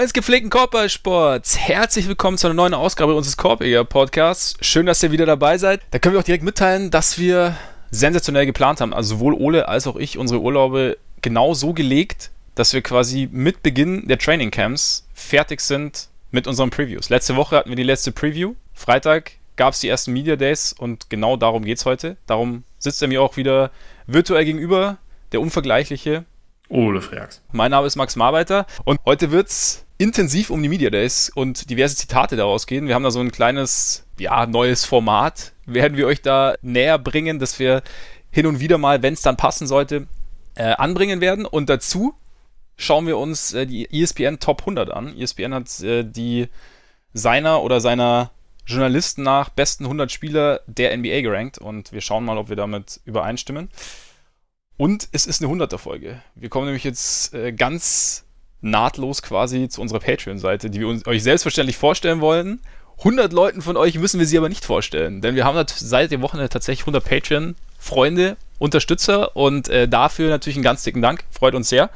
Freunde des gepflegten Korbballsports, herzlich willkommen zu einer neuen Ausgabe unseres Korbiger Podcasts. Schön, dass ihr wieder dabei seid. Da können wir auch direkt mitteilen, dass wir sensationell geplant haben. Also sowohl Ole als auch ich unsere Urlaube genau so gelegt, dass wir quasi mit Beginn der Training Camps fertig sind mit unseren Previews. Letzte Woche hatten wir die letzte Preview. Freitag gab es die ersten Media Days und genau darum geht es heute. Darum sitzt er mir auch wieder virtuell gegenüber, der unvergleichliche Ole Freaks. Mein Name ist Max Marbeiter und heute wird es intensiv um die Media Days und diverse Zitate daraus gehen. Wir haben da so ein kleines, ja, neues Format, werden wir euch da näher bringen, dass wir hin und wieder mal, wenn es dann passen sollte, äh, anbringen werden. Und dazu schauen wir uns äh, die ESPN Top 100 an. ESPN hat äh, die seiner oder seiner Journalisten nach besten 100 Spieler der NBA gerankt und wir schauen mal, ob wir damit übereinstimmen. Und es ist eine 100er Folge. Wir kommen nämlich jetzt äh, ganz nahtlos quasi zu unserer Patreon-Seite, die wir uns, euch selbstverständlich vorstellen wollen. 100 Leuten von euch müssen wir sie aber nicht vorstellen, denn wir haben seit dem Wochenende tatsächlich 100 Patreon-Freunde, Unterstützer und äh, dafür natürlich einen ganz dicken Dank. Freut uns sehr.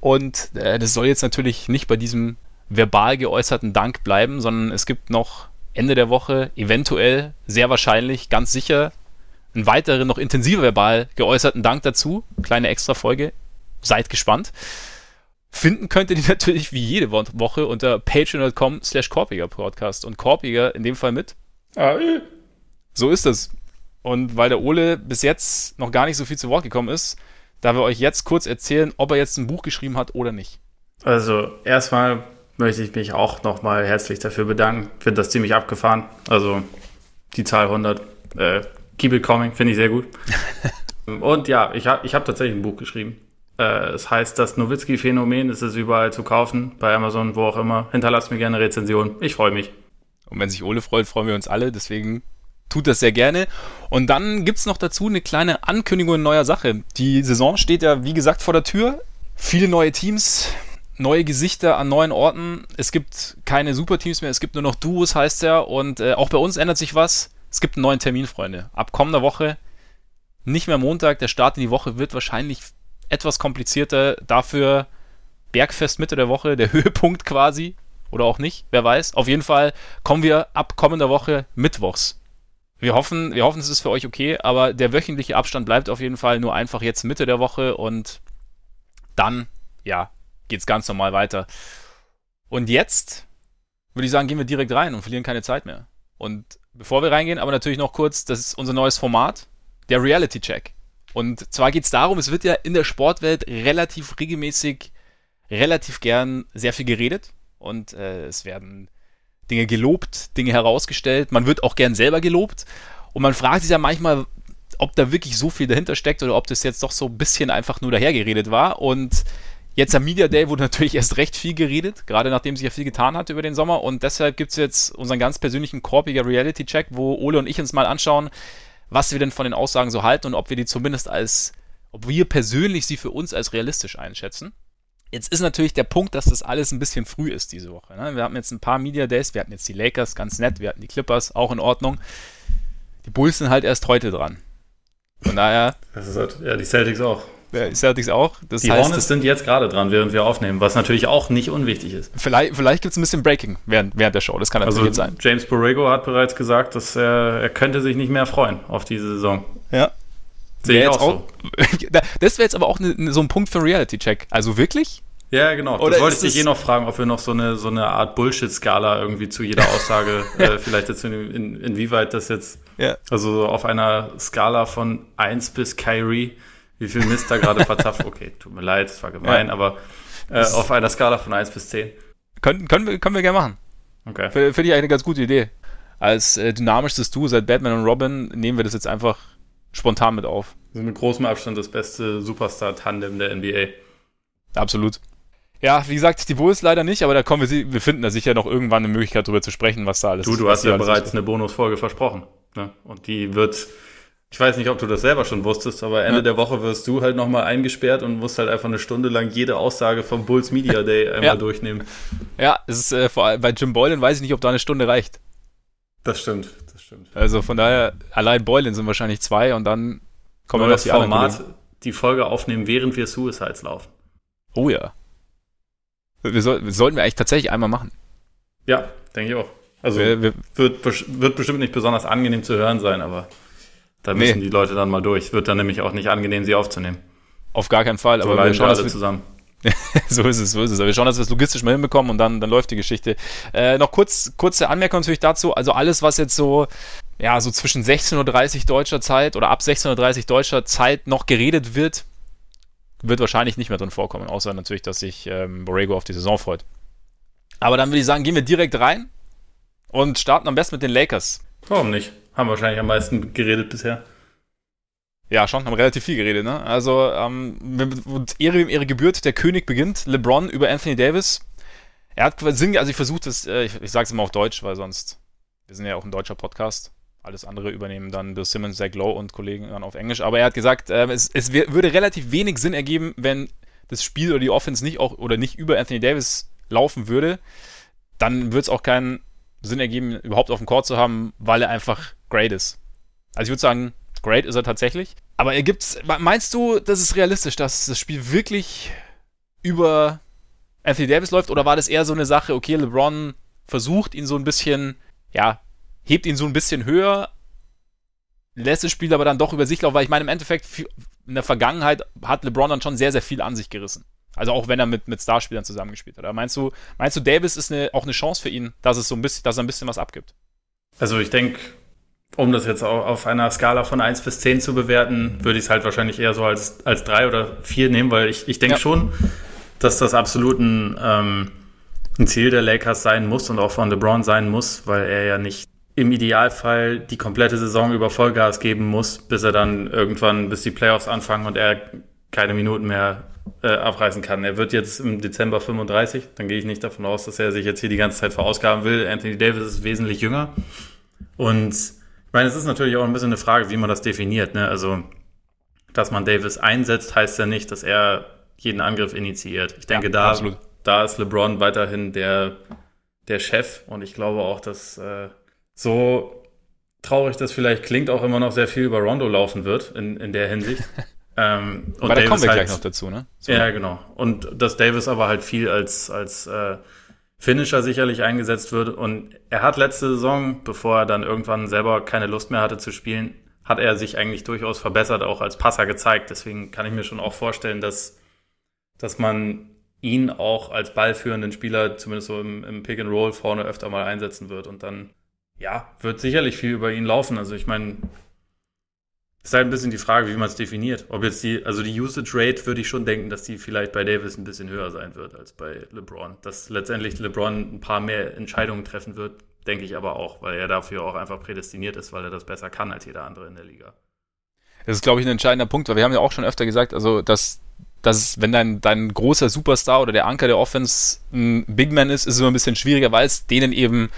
Und äh, das soll jetzt natürlich nicht bei diesem verbal geäußerten Dank bleiben, sondern es gibt noch Ende der Woche eventuell, sehr wahrscheinlich, ganz sicher einen weiteren, noch intensiver verbal geäußerten Dank dazu. Kleine Extra-Folge. Seid gespannt. Finden könnt ihr die natürlich wie jede Woche unter patreon.com slash Korpiger Podcast. Und Korpiger in dem Fall mit. Ah, so ist es. Und weil der Ole bis jetzt noch gar nicht so viel zu Wort gekommen ist, da wir euch jetzt kurz erzählen, ob er jetzt ein Buch geschrieben hat oder nicht. Also erstmal möchte ich mich auch nochmal herzlich dafür bedanken. Finde das ziemlich abgefahren. Also die Zahl 100 äh, Keep it coming, finde ich sehr gut. Und ja, ich habe ich hab tatsächlich ein Buch geschrieben. Äh, es heißt das Nowitzki-Phänomen. Es ist überall zu kaufen, bei Amazon, wo auch immer. Hinterlasst mir gerne Rezension. Ich freue mich. Und wenn sich Ole freut, freuen wir uns alle. Deswegen tut das sehr gerne. Und dann gibt es noch dazu eine kleine Ankündigung in neuer Sache. Die Saison steht ja, wie gesagt, vor der Tür. Viele neue Teams, neue Gesichter an neuen Orten. Es gibt keine Superteams mehr, es gibt nur noch Duos, heißt ja. Und äh, auch bei uns ändert sich was. Es gibt einen neuen Termin, Freunde. Ab kommender Woche, nicht mehr Montag, der Start in die Woche wird wahrscheinlich etwas komplizierter. Dafür Bergfest Mitte der Woche, der Höhepunkt quasi. Oder auch nicht, wer weiß. Auf jeden Fall kommen wir ab kommender Woche mittwochs. Wir hoffen, wir hoffen, es ist für euch okay, aber der wöchentliche Abstand bleibt auf jeden Fall nur einfach jetzt Mitte der Woche und dann, ja, geht's ganz normal weiter. Und jetzt würde ich sagen, gehen wir direkt rein und verlieren keine Zeit mehr. Und bevor wir reingehen, aber natürlich noch kurz, das ist unser neues Format, der Reality Check. Und zwar geht es darum, es wird ja in der Sportwelt relativ regelmäßig, relativ gern sehr viel geredet. Und äh, es werden Dinge gelobt, Dinge herausgestellt, man wird auch gern selber gelobt. Und man fragt sich ja manchmal, ob da wirklich so viel dahinter steckt oder ob das jetzt doch so ein bisschen einfach nur dahergeredet war. Und Jetzt am Media Day wurde natürlich erst recht viel geredet, gerade nachdem sich ja viel getan hat über den Sommer. Und deshalb gibt es jetzt unseren ganz persönlichen Korpiger Reality Check, wo Ole und ich uns mal anschauen, was wir denn von den Aussagen so halten und ob wir die zumindest als, ob wir persönlich sie für uns als realistisch einschätzen. Jetzt ist natürlich der Punkt, dass das alles ein bisschen früh ist diese Woche. Ne? Wir haben jetzt ein paar Media Days, wir hatten jetzt die Lakers, ganz nett, wir hatten die Clippers, auch in Ordnung. Die Bulls sind halt erst heute dran. Von daher. Das ist halt, ja, die Celtics auch. Celtics auch. Das die heißt, Hornets sind jetzt gerade dran, während wir aufnehmen, was natürlich auch nicht unwichtig ist. Vielleicht, vielleicht gibt es ein bisschen Breaking während, während der Show. Das kann natürlich also, sein. James Borrego hat bereits gesagt, dass er, er könnte sich nicht mehr freuen auf diese Saison. Ja. Sehe ich auch, auch so. Das wäre jetzt aber auch ne, so ein Punkt für Reality-Check. Also wirklich? Ja, genau. Oder das wollte ich dich eh noch fragen, ob wir noch so eine, so eine Art Bullshit-Skala irgendwie zu jeder Aussage, äh, vielleicht jetzt in, in, inwieweit das jetzt, ja. also auf einer Skala von 1 bis Kyrie, wie viel Mist da gerade verzapft. Okay, tut mir leid, es war gemein, ja. aber äh, auf einer Skala von 1 bis 10. Können, können, wir, können wir gerne machen. Okay. Finde ich eigentlich eine ganz gute Idee. Als äh, dynamischstes Duo seit Batman und Robin nehmen wir das jetzt einfach spontan mit auf. Das ist mit großem Abstand das beste Superstar-Tandem der NBA. Absolut. Ja, wie gesagt, die Bulls leider nicht, aber da kommen wir, wir finden da sicher noch irgendwann eine Möglichkeit darüber zu sprechen, was da alles ist. Du, du hast ja bereits eine Bonusfolge versprochen. Ne? Und die wird ich weiß nicht, ob du das selber schon wusstest, aber Ende ja. der Woche wirst du halt nochmal eingesperrt und musst halt einfach eine Stunde lang jede Aussage vom Bulls Media Day einmal ja. durchnehmen. Ja, es ist äh, vor allem bei Jim Boylan weiß ich nicht, ob da eine Stunde reicht. Das stimmt, das stimmt. Also von daher, allein Boylan sind wahrscheinlich zwei und dann kommen wir das Format, die Folge aufnehmen, während wir Suicides laufen. Oh ja. Wir, soll, sollten wir eigentlich tatsächlich einmal machen. Ja, denke ich auch. Also wir, wir, wird, wird bestimmt nicht besonders angenehm zu hören sein, aber da müssen nee. die Leute dann mal durch. Wird dann nämlich auch nicht angenehm, sie aufzunehmen. Auf gar keinen Fall, so aber wir schauen alle zusammen. so ist es, so ist es. Aber wir schauen, dass wir es logistisch mal hinbekommen und dann, dann läuft die Geschichte. Äh, noch kurz, kurze Anmerkung natürlich dazu. Also alles, was jetzt so, ja, so zwischen 16.30 Uhr deutscher Zeit oder ab 16.30 Uhr deutscher Zeit noch geredet wird, wird wahrscheinlich nicht mehr drin vorkommen. Außer natürlich, dass sich ähm, Borrego auf die Saison freut. Aber dann würde ich sagen, gehen wir direkt rein und starten am besten mit den Lakers. Warum nicht? Haben wahrscheinlich am meisten geredet bisher. Ja, schon, haben relativ viel geredet, ne? Also, ähm, Ehre Ehre gebührt, der König beginnt, LeBron über Anthony Davis. Er hat Sinn, also ich versuche das, äh, ich, ich sage es immer auf Deutsch, weil sonst, wir sind ja auch ein deutscher Podcast. Alles andere übernehmen dann Bill Simmons, Zach Lowe und Kollegen dann auf Englisch. Aber er hat gesagt, äh, es, es würde relativ wenig Sinn ergeben, wenn das Spiel oder die Offense nicht auch oder nicht über Anthony Davis laufen würde. Dann würde es auch keinen Sinn ergeben, überhaupt auf dem Court zu haben, weil er einfach great ist. Also ich würde sagen, great ist er tatsächlich. Aber er gibt's. Meinst du, das ist realistisch, dass das Spiel wirklich über Anthony Davis läuft? Oder war das eher so eine Sache, okay, LeBron versucht ihn so ein bisschen, ja, hebt ihn so ein bisschen höher, lässt das Spiel aber dann doch über sich laufen, weil ich meine, im Endeffekt in der Vergangenheit hat LeBron dann schon sehr, sehr viel an sich gerissen. Also auch wenn er mit, mit Starspielern zusammengespielt hat. Aber meinst du, meinst du, Davis ist eine, auch eine Chance für ihn, dass es so ein bisschen, dass er ein bisschen was abgibt? Also ich denke, um das jetzt auch auf einer Skala von 1 bis 10 zu bewerten, würde ich es halt wahrscheinlich eher so als, als 3 oder 4 nehmen, weil ich, ich denke ja. schon, dass das absolut ein, ähm, ein Ziel der Lakers sein muss und auch von LeBron sein muss, weil er ja nicht im Idealfall die komplette Saison über Vollgas geben muss, bis er dann irgendwann, bis die Playoffs anfangen und er keine Minuten mehr äh, abreißen kann. Er wird jetzt im Dezember 35, dann gehe ich nicht davon aus, dass er sich jetzt hier die ganze Zeit verausgaben will. Anthony Davis ist wesentlich jünger und meine, es ist natürlich auch ein bisschen eine Frage, wie man das definiert. Ne? Also, dass man Davis einsetzt, heißt ja nicht, dass er jeden Angriff initiiert. Ich denke, ja, da, da ist LeBron weiterhin der, der Chef und ich glaube auch, dass äh, so traurig das vielleicht klingt, auch immer noch sehr viel über Rondo laufen wird in, in der Hinsicht. ähm, und aber da kommen wir halt, gleich noch dazu, ne? So. Ja, genau. Und dass Davis aber halt viel als, als äh, Finisher sicherlich eingesetzt wird. Und er hat letzte Saison, bevor er dann irgendwann selber keine Lust mehr hatte zu spielen, hat er sich eigentlich durchaus verbessert, auch als Passer gezeigt. Deswegen kann ich mir schon auch vorstellen, dass, dass man ihn auch als ballführenden Spieler, zumindest so im, im Pick and Roll vorne öfter mal einsetzen wird. Und dann, ja, wird sicherlich viel über ihn laufen. Also ich meine, ist halt ein bisschen die Frage, wie man es definiert. Ob jetzt die, also die Usage Rate würde ich schon denken, dass die vielleicht bei Davis ein bisschen höher sein wird als bei LeBron. Dass letztendlich LeBron ein paar mehr Entscheidungen treffen wird, denke ich aber auch, weil er dafür auch einfach prädestiniert ist, weil er das besser kann als jeder andere in der Liga. Das ist, glaube ich, ein entscheidender Punkt, weil wir haben ja auch schon öfter gesagt, also dass dass wenn dein, dein großer Superstar oder der Anker der Offense ein Big Man ist, ist es immer ein bisschen schwieriger, weil es denen eben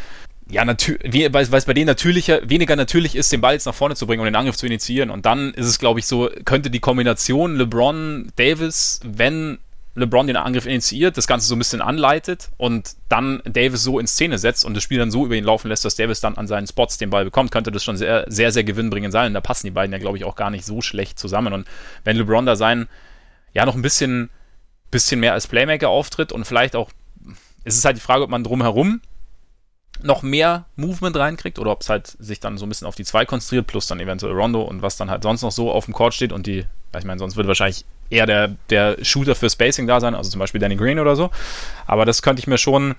ja, natürlich, weil es bei denen natürlicher, weniger natürlich ist, den Ball jetzt nach vorne zu bringen und den Angriff zu initiieren. Und dann ist es, glaube ich, so, könnte die Kombination LeBron, Davis, wenn LeBron den Angriff initiiert, das Ganze so ein bisschen anleitet und dann Davis so in Szene setzt und das Spiel dann so über ihn laufen lässt, dass Davis dann an seinen Spots den Ball bekommt, könnte das schon sehr, sehr, sehr gewinnbringend sein. Und da passen die beiden ja, glaube ich, auch gar nicht so schlecht zusammen. Und wenn LeBron da sein, ja, noch ein bisschen, bisschen mehr als Playmaker auftritt und vielleicht auch, ist es halt die Frage, ob man drumherum noch mehr Movement reinkriegt oder ob es halt sich dann so ein bisschen auf die zwei konzentriert, plus dann eventuell Rondo und was dann halt sonst noch so auf dem Court steht und die, ich meine, sonst würde wahrscheinlich eher der, der Shooter für Spacing da sein, also zum Beispiel Danny Green oder so. Aber das könnte ich mir schon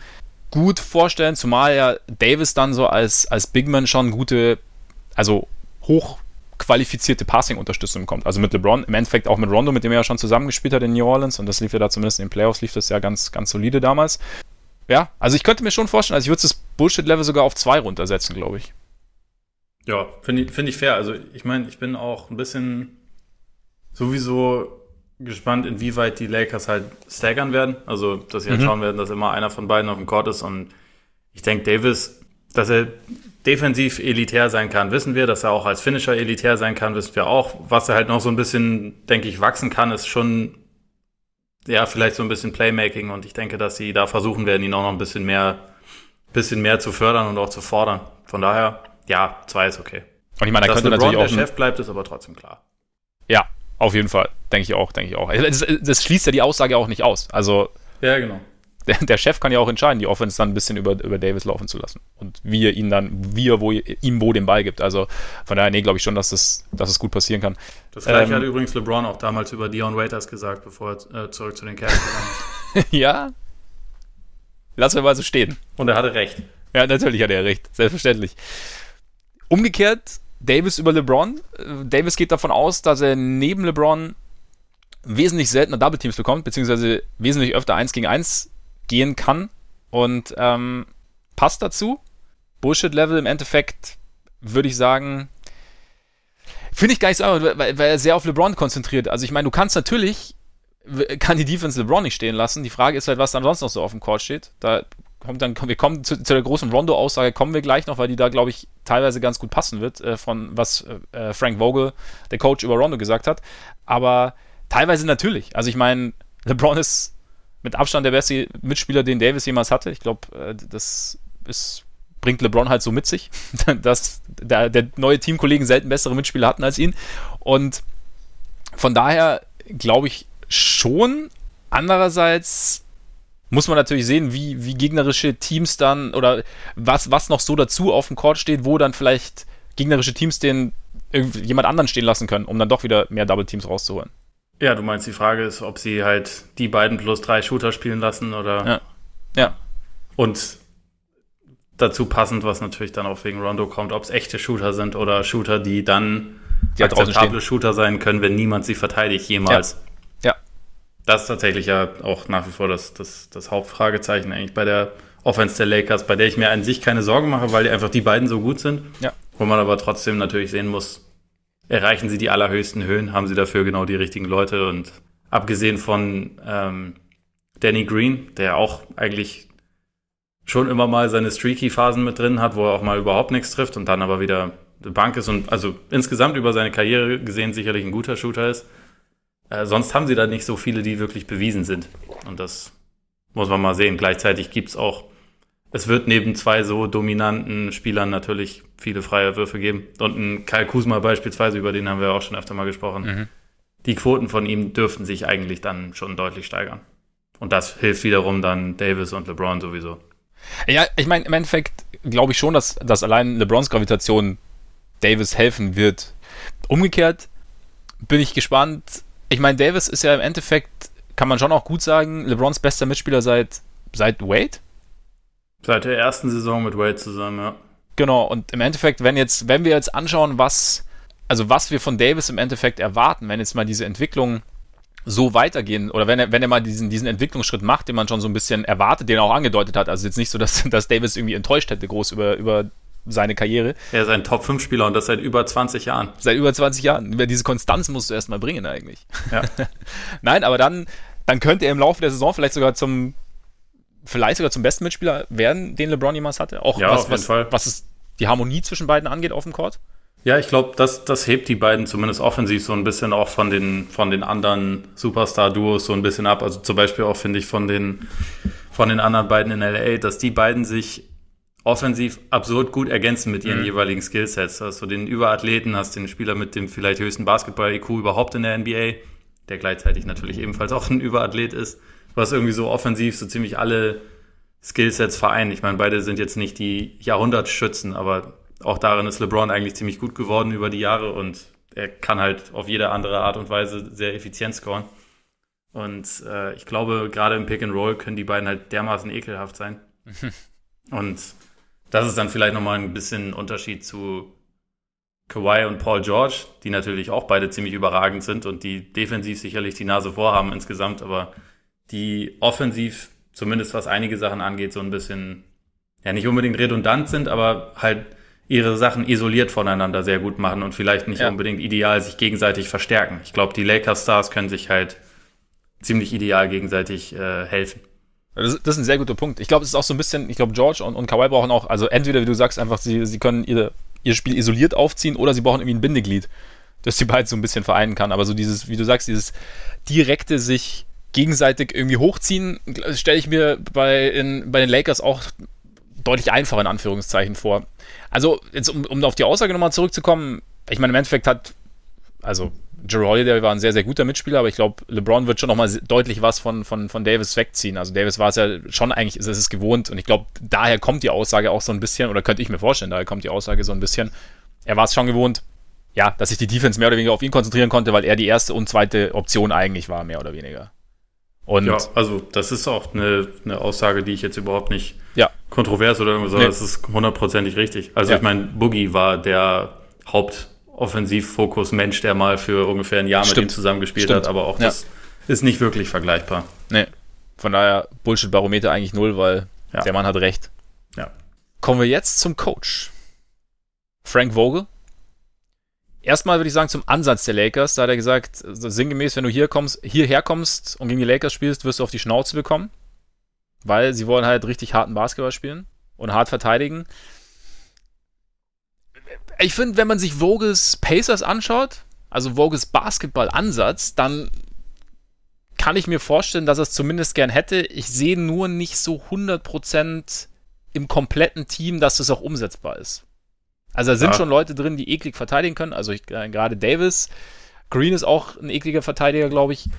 gut vorstellen, zumal ja Davis dann so als, als Bigman schon gute, also hochqualifizierte Passing-Unterstützung bekommt. Also mit LeBron, im Endeffekt auch mit Rondo, mit dem er ja schon zusammengespielt hat in New Orleans und das lief ja da zumindest in den Playoffs, lief das ja ganz, ganz solide damals. Ja, also ich könnte mir schon vorstellen, also ich würde das Bullshit-Level sogar auf zwei runtersetzen, glaube ich. Ja, finde ich, find ich fair. Also ich meine, ich bin auch ein bisschen sowieso gespannt, inwieweit die Lakers halt staggern werden. Also, dass sie halt mhm. schauen werden, dass immer einer von beiden auf dem Court ist. Und ich denke, Davis, dass er defensiv elitär sein kann, wissen wir. Dass er auch als Finisher elitär sein kann, wissen wir auch. Was er halt noch so ein bisschen, denke ich, wachsen kann, ist schon ja, vielleicht so ein bisschen Playmaking und ich denke, dass sie da versuchen werden, ihn auch noch ein bisschen mehr, bisschen mehr zu fördern und auch zu fordern. Von daher, ja, zwei ist okay. Und ich meine, da könnte LeBron natürlich auch der Chef bleibt, ist aber trotzdem klar. Ja, auf jeden Fall. Denke ich auch, denke ich auch. Das, das, schließt ja die Aussage auch nicht aus. Also. Ja, genau. Der, der, Chef kann ja auch entscheiden, die Offense dann ein bisschen über, über Davis laufen zu lassen. Und wie er ihn dann, wie er wo, ihm wo den Ball gibt. Also von daher, nee, glaube ich schon, dass das, dass das gut passieren kann. Das gleiche ähm, hat übrigens LeBron auch damals über Dion Waiters gesagt, bevor er äh, zurück zu den Cavs gegangen ist. ja. Lassen wir mal so stehen. Und er hatte recht. Ja, natürlich hat er recht. Selbstverständlich. Umgekehrt, Davis über LeBron. Äh, Davis geht davon aus, dass er neben LeBron wesentlich seltener Double Teams bekommt, beziehungsweise wesentlich öfter 1 gegen 1 gehen kann und ähm, passt dazu. Bullshit-Level im Endeffekt würde ich sagen, finde ich gar nicht so, weil, weil er sehr auf LeBron konzentriert. Also ich meine, du kannst natürlich, kann die Defense LeBron nicht stehen lassen. Die Frage ist halt, was dann sonst noch so auf dem Court steht. Da kommt dann, wir kommen zu, zu der großen Rondo-Aussage, kommen wir gleich noch, weil die da, glaube ich, teilweise ganz gut passen wird, äh, von was äh, Frank Vogel, der Coach über Rondo, gesagt hat. Aber teilweise natürlich. Also ich meine, LeBron ist mit Abstand der beste Mitspieler, den Davis jemals hatte. Ich glaube, äh, das ist, bringt LeBron halt so mit sich, dass der, der neue Teamkollegen selten bessere Mitspieler hatten als ihn. Und von daher glaube ich schon. Andererseits muss man natürlich sehen, wie, wie gegnerische Teams dann oder was, was noch so dazu auf dem Court steht, wo dann vielleicht gegnerische Teams den jemand anderen stehen lassen können, um dann doch wieder mehr Double Teams rauszuholen. Ja, du meinst, die Frage ist, ob sie halt die beiden plus drei Shooter spielen lassen oder. Ja. Ja. Und dazu passend, was natürlich dann auch wegen Rondo kommt, ob es echte Shooter sind oder Shooter, die dann die akzeptable Shooter sein können, wenn niemand sie verteidigt jemals. Ja. ja. Das ist tatsächlich ja auch nach wie vor das, das, das Hauptfragezeichen eigentlich bei der Offense der Lakers, bei der ich mir an sich keine Sorgen mache, weil die einfach die beiden so gut sind. Ja. Wo man aber trotzdem natürlich sehen muss, erreichen sie die allerhöchsten Höhen, haben sie dafür genau die richtigen Leute und abgesehen von ähm, Danny Green, der auch eigentlich schon immer mal seine streaky Phasen mit drin hat, wo er auch mal überhaupt nichts trifft und dann aber wieder die Bank ist und also insgesamt über seine Karriere gesehen sicherlich ein guter Shooter ist. Äh, sonst haben sie da nicht so viele, die wirklich bewiesen sind. Und das muss man mal sehen. Gleichzeitig gibt's auch es wird neben zwei so dominanten Spielern natürlich viele freie Würfe geben. Und ein Kyle Kuzma beispielsweise, über den haben wir auch schon öfter mal gesprochen. Mhm. Die Quoten von ihm dürften sich eigentlich dann schon deutlich steigern. Und das hilft wiederum dann Davis und LeBron sowieso. Ja, ich meine, im Endeffekt glaube ich schon, dass, dass allein LeBrons Gravitation Davis helfen wird. Umgekehrt bin ich gespannt. Ich meine, Davis ist ja im Endeffekt, kann man schon auch gut sagen, LeBrons bester Mitspieler seit, seit Wade. Seit der ersten Saison mit Wade zusammen, ja. Genau, und im Endeffekt, wenn jetzt, wenn wir jetzt anschauen, was, also was wir von Davis im Endeffekt erwarten, wenn jetzt mal diese Entwicklung so weitergehen oder wenn er, wenn er mal diesen, diesen Entwicklungsschritt macht, den man schon so ein bisschen erwartet, den er auch angedeutet hat. Also jetzt nicht so, dass, dass Davis irgendwie enttäuscht hätte, groß über, über seine Karriere. Er ist ein Top-5-Spieler und das seit über 20 Jahren. Seit über 20 Jahren. Über diese Konstanz musst du erstmal bringen eigentlich. Ja. Nein, aber dann, dann könnte er im Laufe der Saison vielleicht sogar zum vielleicht sogar zum besten Mitspieler werden, den LeBron jemals hatte. Auch ja, was, was, was es die Harmonie zwischen beiden angeht auf dem Court. Ja, ich glaube, das, das hebt die beiden zumindest offensiv so ein bisschen auch von den, von den anderen Superstar-Duos so ein bisschen ab. Also zum Beispiel auch, finde ich, von den, von den anderen beiden in LA, dass die beiden sich offensiv absurd gut ergänzen mit ihren mhm. jeweiligen Skillsets. Hast du den Überathleten, hast den Spieler mit dem vielleicht höchsten Basketball-IQ überhaupt in der NBA, der gleichzeitig natürlich ebenfalls auch ein Überathlet ist was irgendwie so offensiv so ziemlich alle Skillsets vereint. Ich meine, beide sind jetzt nicht die Jahrhundertschützen, aber auch darin ist LeBron eigentlich ziemlich gut geworden über die Jahre und er kann halt auf jede andere Art und Weise sehr effizient scoren. Und äh, ich glaube, gerade im Pick and Roll können die beiden halt dermaßen ekelhaft sein. und das ist dann vielleicht nochmal ein bisschen ein Unterschied zu Kawhi und Paul George, die natürlich auch beide ziemlich überragend sind und die defensiv sicherlich die Nase vorhaben insgesamt, aber die offensiv, zumindest was einige Sachen angeht, so ein bisschen, ja, nicht unbedingt redundant sind, aber halt ihre Sachen isoliert voneinander sehr gut machen und vielleicht nicht ja. unbedingt ideal sich gegenseitig verstärken. Ich glaube, die Lakers Stars können sich halt ziemlich ideal gegenseitig äh, helfen. Das, das, ist ein sehr guter Punkt. Ich glaube, es ist auch so ein bisschen, ich glaube, George und, und Kawhi brauchen auch, also entweder, wie du sagst, einfach, sie, sie können ihre, ihr Spiel isoliert aufziehen oder sie brauchen irgendwie ein Bindeglied, das die beiden so ein bisschen vereinen kann. Aber so dieses, wie du sagst, dieses direkte sich gegenseitig irgendwie hochziehen, stelle ich mir bei, in, bei den Lakers auch deutlich einfacher in Anführungszeichen vor. Also, jetzt um, um auf die Aussage nochmal zurückzukommen, ich meine, im Endeffekt hat also Drew Holiday war ein sehr, sehr guter Mitspieler, aber ich glaube, LeBron wird schon nochmal deutlich was von, von, von Davis wegziehen. Also Davis war es ja schon eigentlich, ist es gewohnt und ich glaube, daher kommt die Aussage auch so ein bisschen, oder könnte ich mir vorstellen, daher kommt die Aussage so ein bisschen. Er war es schon gewohnt, ja, dass sich die Defense mehr oder weniger auf ihn konzentrieren konnte, weil er die erste und zweite Option eigentlich war, mehr oder weniger. Und ja, also das ist auch eine, eine Aussage, die ich jetzt überhaupt nicht ja. kontrovers oder irgendwas, nee. das ist hundertprozentig richtig. Also ja. ich meine, Boogie war der Hauptoffensivfokus-Mensch, der mal für ungefähr ein Jahr Stimmt. mit ihm zusammengespielt Stimmt. hat, aber auch das ja. ist nicht wirklich vergleichbar. Nee. Von daher Bullshit-Barometer eigentlich null, weil der Mann hat recht. Ja. Kommen wir jetzt zum Coach. Frank Vogel erstmal würde ich sagen, zum Ansatz der Lakers. Da hat er gesagt, also sinngemäß, wenn du hier kommst, hierher kommst und gegen die Lakers spielst, wirst du auf die Schnauze bekommen. Weil sie wollen halt richtig harten Basketball spielen und hart verteidigen. Ich finde, wenn man sich Vogels Pacers anschaut, also Vogels Basketball-Ansatz, dann kann ich mir vorstellen, dass er es zumindest gern hätte. Ich sehe nur nicht so 100% im kompletten Team, dass das auch umsetzbar ist. Also da sind ja. schon Leute drin, die eklig verteidigen können. Also ich, äh, gerade Davis. Green ist auch ein ekliger Verteidiger, glaube ich.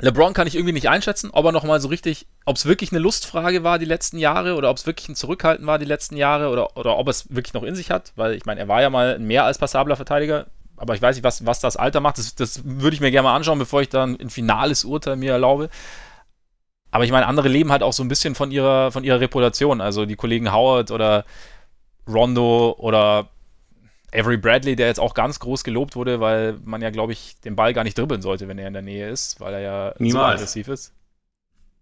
LeBron kann ich irgendwie nicht einschätzen, ob er nochmal so richtig, ob es wirklich eine Lustfrage war die letzten Jahre oder ob es wirklich ein Zurückhalten war die letzten Jahre oder, oder ob es wirklich noch in sich hat, weil ich meine, er war ja mal ein mehr als passabler Verteidiger, aber ich weiß nicht, was, was das Alter macht. Das, das würde ich mir gerne mal anschauen, bevor ich dann ein finales Urteil mir erlaube. Aber ich meine, andere leben halt auch so ein bisschen von ihrer, von ihrer Reputation. Also die Kollegen Howard oder Rondo oder Avery Bradley, der jetzt auch ganz groß gelobt wurde, weil man ja, glaube ich, den Ball gar nicht dribbeln sollte, wenn er in der Nähe ist, weil er ja Niemals. so aggressiv ist.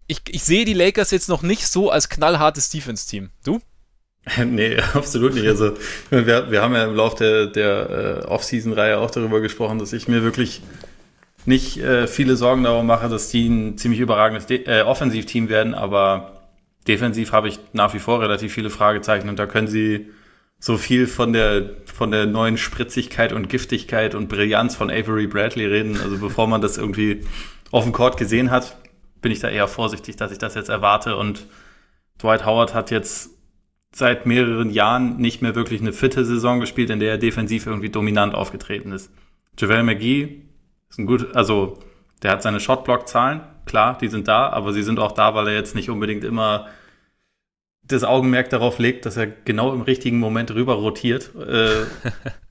Ich, ich sehe die Lakers jetzt noch nicht so als knallhartes Defense-Team. Du? nee, absolut nicht. Also wir, wir haben ja im Laufe der, der äh, Off-Season-Reihe auch darüber gesprochen, dass ich mir wirklich nicht äh, viele Sorgen darum mache, dass die ein ziemlich überragendes De äh, Offensivteam werden, aber defensiv habe ich nach wie vor relativ viele Fragezeichen und da können sie so viel von der, von der neuen Spritzigkeit und Giftigkeit und Brillanz von Avery Bradley reden. Also bevor man das irgendwie auf dem Court gesehen hat, bin ich da eher vorsichtig, dass ich das jetzt erwarte. Und Dwight Howard hat jetzt seit mehreren Jahren nicht mehr wirklich eine fitte Saison gespielt, in der er defensiv irgendwie dominant aufgetreten ist. JaVale McGee ist ein gut, also der hat seine Shotblock-Zahlen, klar, die sind da, aber sie sind auch da, weil er jetzt nicht unbedingt immer das Augenmerk darauf legt, dass er genau im richtigen Moment rüber rotiert äh,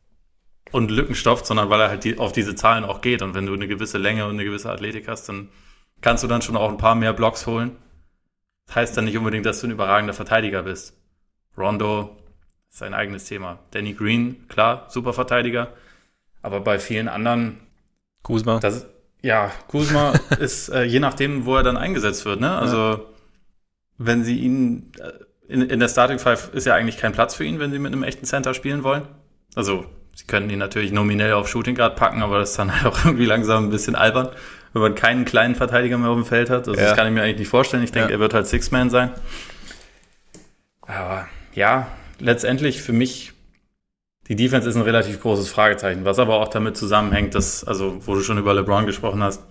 und Lücken stopft, sondern weil er halt die, auf diese Zahlen auch geht. Und wenn du eine gewisse Länge und eine gewisse Athletik hast, dann kannst du dann schon auch ein paar mehr Blocks holen. Das heißt dann nicht unbedingt, dass du ein überragender Verteidiger bist. Rondo ist sein eigenes Thema. Danny Green, klar, super Verteidiger. Aber bei vielen anderen. Kuzma. Das, ja, Kuzma ist äh, je nachdem, wo er dann eingesetzt wird. Ne? Also, ja. wenn sie ihn äh, in, in der Starting Five ist ja eigentlich kein Platz für ihn, wenn sie mit einem echten Center spielen wollen. Also, sie können ihn natürlich nominell auf Shooting Guard packen, aber das ist dann halt auch irgendwie langsam ein bisschen albern, wenn man keinen kleinen Verteidiger mehr auf dem Feld hat. Also, ja. das kann ich mir eigentlich nicht vorstellen. Ich denke, ja. er wird halt Six-Man sein. Aber ja, letztendlich für mich, die Defense ist ein relativ großes Fragezeichen, was aber auch damit zusammenhängt, dass, also, wo du schon über LeBron gesprochen hast,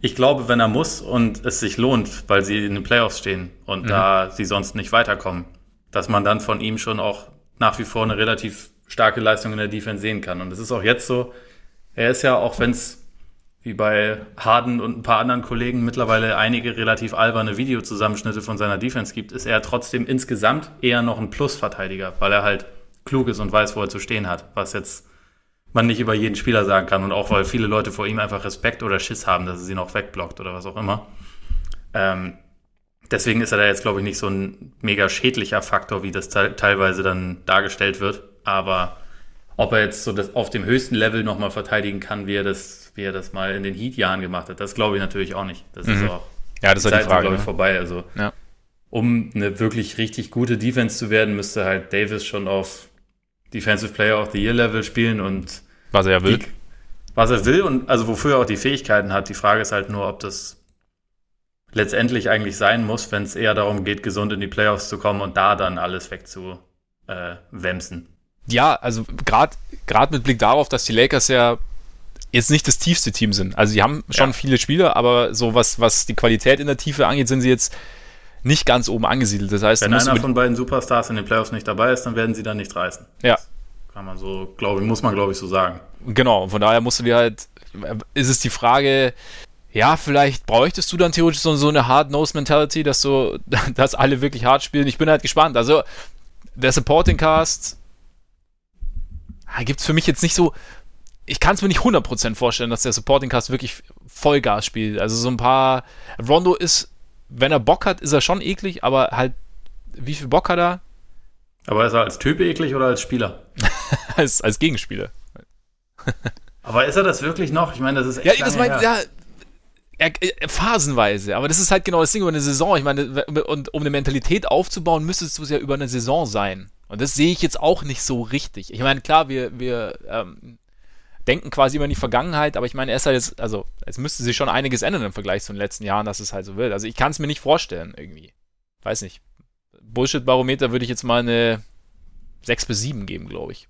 ich glaube, wenn er muss und es sich lohnt, weil sie in den Playoffs stehen und mhm. da sie sonst nicht weiterkommen, dass man dann von ihm schon auch nach wie vor eine relativ starke Leistung in der Defense sehen kann. Und es ist auch jetzt so, er ist ja, auch wenn es wie bei Harden und ein paar anderen Kollegen mittlerweile einige relativ alberne Videozusammenschnitte von seiner Defense gibt, ist er trotzdem insgesamt eher noch ein Plusverteidiger, weil er halt klug ist und weiß, wo er zu stehen hat, was jetzt man nicht über jeden Spieler sagen kann und auch weil viele Leute vor ihm einfach Respekt oder Schiss haben, dass er sie noch wegblockt oder was auch immer. Ähm, deswegen ist er da jetzt, glaube ich, nicht so ein mega schädlicher Faktor, wie das te teilweise dann dargestellt wird. Aber ob er jetzt so das auf dem höchsten Level nochmal verteidigen kann, wie er das, wie er das mal in den Heat-Jahren gemacht hat, das glaube ich natürlich auch nicht. Das mhm. ist auch ja, das die Zeit, glaube ich, ne? vorbei. Also ja. um eine wirklich richtig gute Defense zu werden, müsste halt Davis schon auf Defensive Player of the Year Level spielen und was er will. Die, was er will und also wofür er auch die Fähigkeiten hat. Die Frage ist halt nur, ob das letztendlich eigentlich sein muss, wenn es eher darum geht, gesund in die Playoffs zu kommen und da dann alles wegzuwemsen. Äh, ja, also gerade gerade mit Blick darauf, dass die Lakers ja jetzt nicht das tiefste Team sind. Also sie haben schon ja. viele Spieler, aber so was, was die Qualität in der Tiefe angeht, sind sie jetzt nicht ganz oben angesiedelt. Das heißt, wenn einer von beiden Superstars in den Playoffs nicht dabei ist, dann werden sie da nichts reißen. Ja, Kann man so, glaube ich, muss man, glaube ich, so sagen. Genau, von daher musst du dir halt, ist es die Frage, ja, vielleicht bräuchtest du dann theoretisch so, so eine Hard-Nose-Mentality, dass so, dass alle wirklich hart spielen. Ich bin halt gespannt. Also, der Supporting Cast ah, gibt es für mich jetzt nicht so. Ich kann es mir nicht 100% vorstellen, dass der Supporting Cast wirklich Vollgas spielt. Also, so ein paar. Rondo ist, wenn er Bock hat, ist er schon eklig, aber halt, wie viel Bock hat er? Aber ist er als Typ eklig oder als Spieler? als, als Gegenspieler. aber ist er das wirklich noch? Ich meine, das ist echt. Ja, das meint, ja, phasenweise, aber das ist halt genau das Ding über eine Saison. Ich meine, und um eine Mentalität aufzubauen, müsstest du es ja über eine Saison sein. Und das sehe ich jetzt auch nicht so richtig. Ich meine, klar, wir, wir ähm, denken quasi über die Vergangenheit, aber ich meine, er ist halt jetzt, also es müsste sich schon einiges ändern im Vergleich zu den letzten Jahren, dass es halt so wird. Also ich kann es mir nicht vorstellen, irgendwie. Weiß nicht. Bullshit-Barometer würde ich jetzt mal eine 6 bis 7 geben, glaube ich.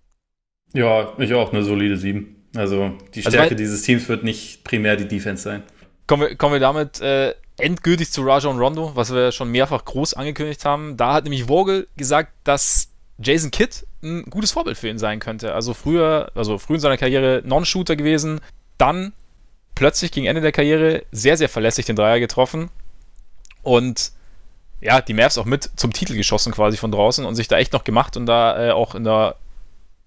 Ja, ich auch, eine solide 7. Also die also Stärke also, dieses Teams wird nicht primär die Defense sein. Kommen wir, kommen wir damit äh, endgültig zu Rajon Rondo, was wir schon mehrfach groß angekündigt haben. Da hat nämlich Vogel gesagt, dass Jason Kidd ein gutes Vorbild für ihn sein könnte. Also früher, also früh in seiner Karriere Non-Shooter gewesen, dann plötzlich gegen Ende der Karriere sehr, sehr verlässlich den Dreier getroffen und ja, die Mavs auch mit zum Titel geschossen quasi von draußen und sich da echt noch gemacht und da äh, auch in der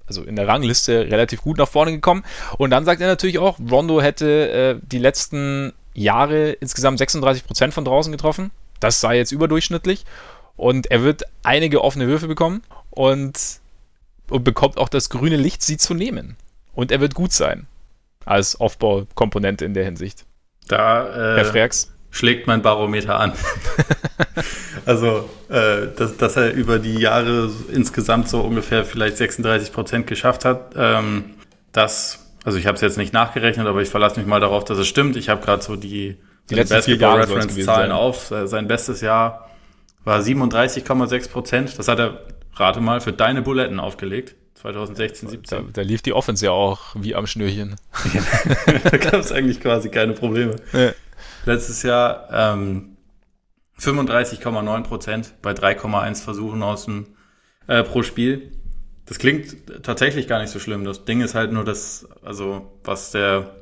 also in der Rangliste relativ gut nach vorne gekommen. Und dann sagt er natürlich auch, Rondo hätte äh, die letzten Jahre insgesamt 36% von draußen getroffen. Das sei jetzt überdurchschnittlich. Und er wird einige offene Würfe bekommen und, und bekommt auch das grüne Licht, sie zu nehmen. Und er wird gut sein als Aufbaukomponente in der Hinsicht. Da, äh, Herr Freaks. schlägt mein Barometer an. also, äh, dass, dass, er über die Jahre insgesamt so ungefähr vielleicht 36 Prozent geschafft hat, ähm, das also ich habe es jetzt nicht nachgerechnet, aber ich verlasse mich mal darauf, dass es stimmt. Ich habe gerade so die, die letzten vier Jahre Reference-Zahlen auf. Sein bestes Jahr war 37,6 Prozent. Das hat er, rate mal, für deine Buletten aufgelegt. 2016, 17. Da, da lief die Offense ja auch wie am Schnürchen. da gab es eigentlich quasi keine Probleme. Ja. Letztes Jahr ähm, 35,9 Prozent bei 3,1 Versuchen aus dem, äh, pro Spiel. Das klingt tatsächlich gar nicht so schlimm. Das Ding ist halt nur das, also was der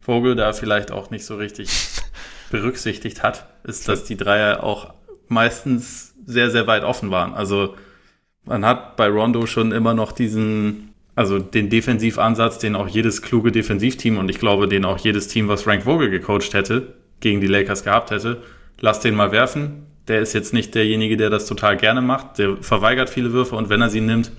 Vogel da vielleicht auch nicht so richtig berücksichtigt hat, ist, dass die Dreier auch meistens sehr, sehr weit offen waren. Also man hat bei Rondo schon immer noch diesen, also den Defensivansatz, den auch jedes kluge Defensivteam und ich glaube, den auch jedes Team, was Frank Vogel gecoacht hätte, gegen die Lakers gehabt hätte. Lass den mal werfen. Der ist jetzt nicht derjenige, der das total gerne macht. Der verweigert viele Würfe und wenn er sie nimmt,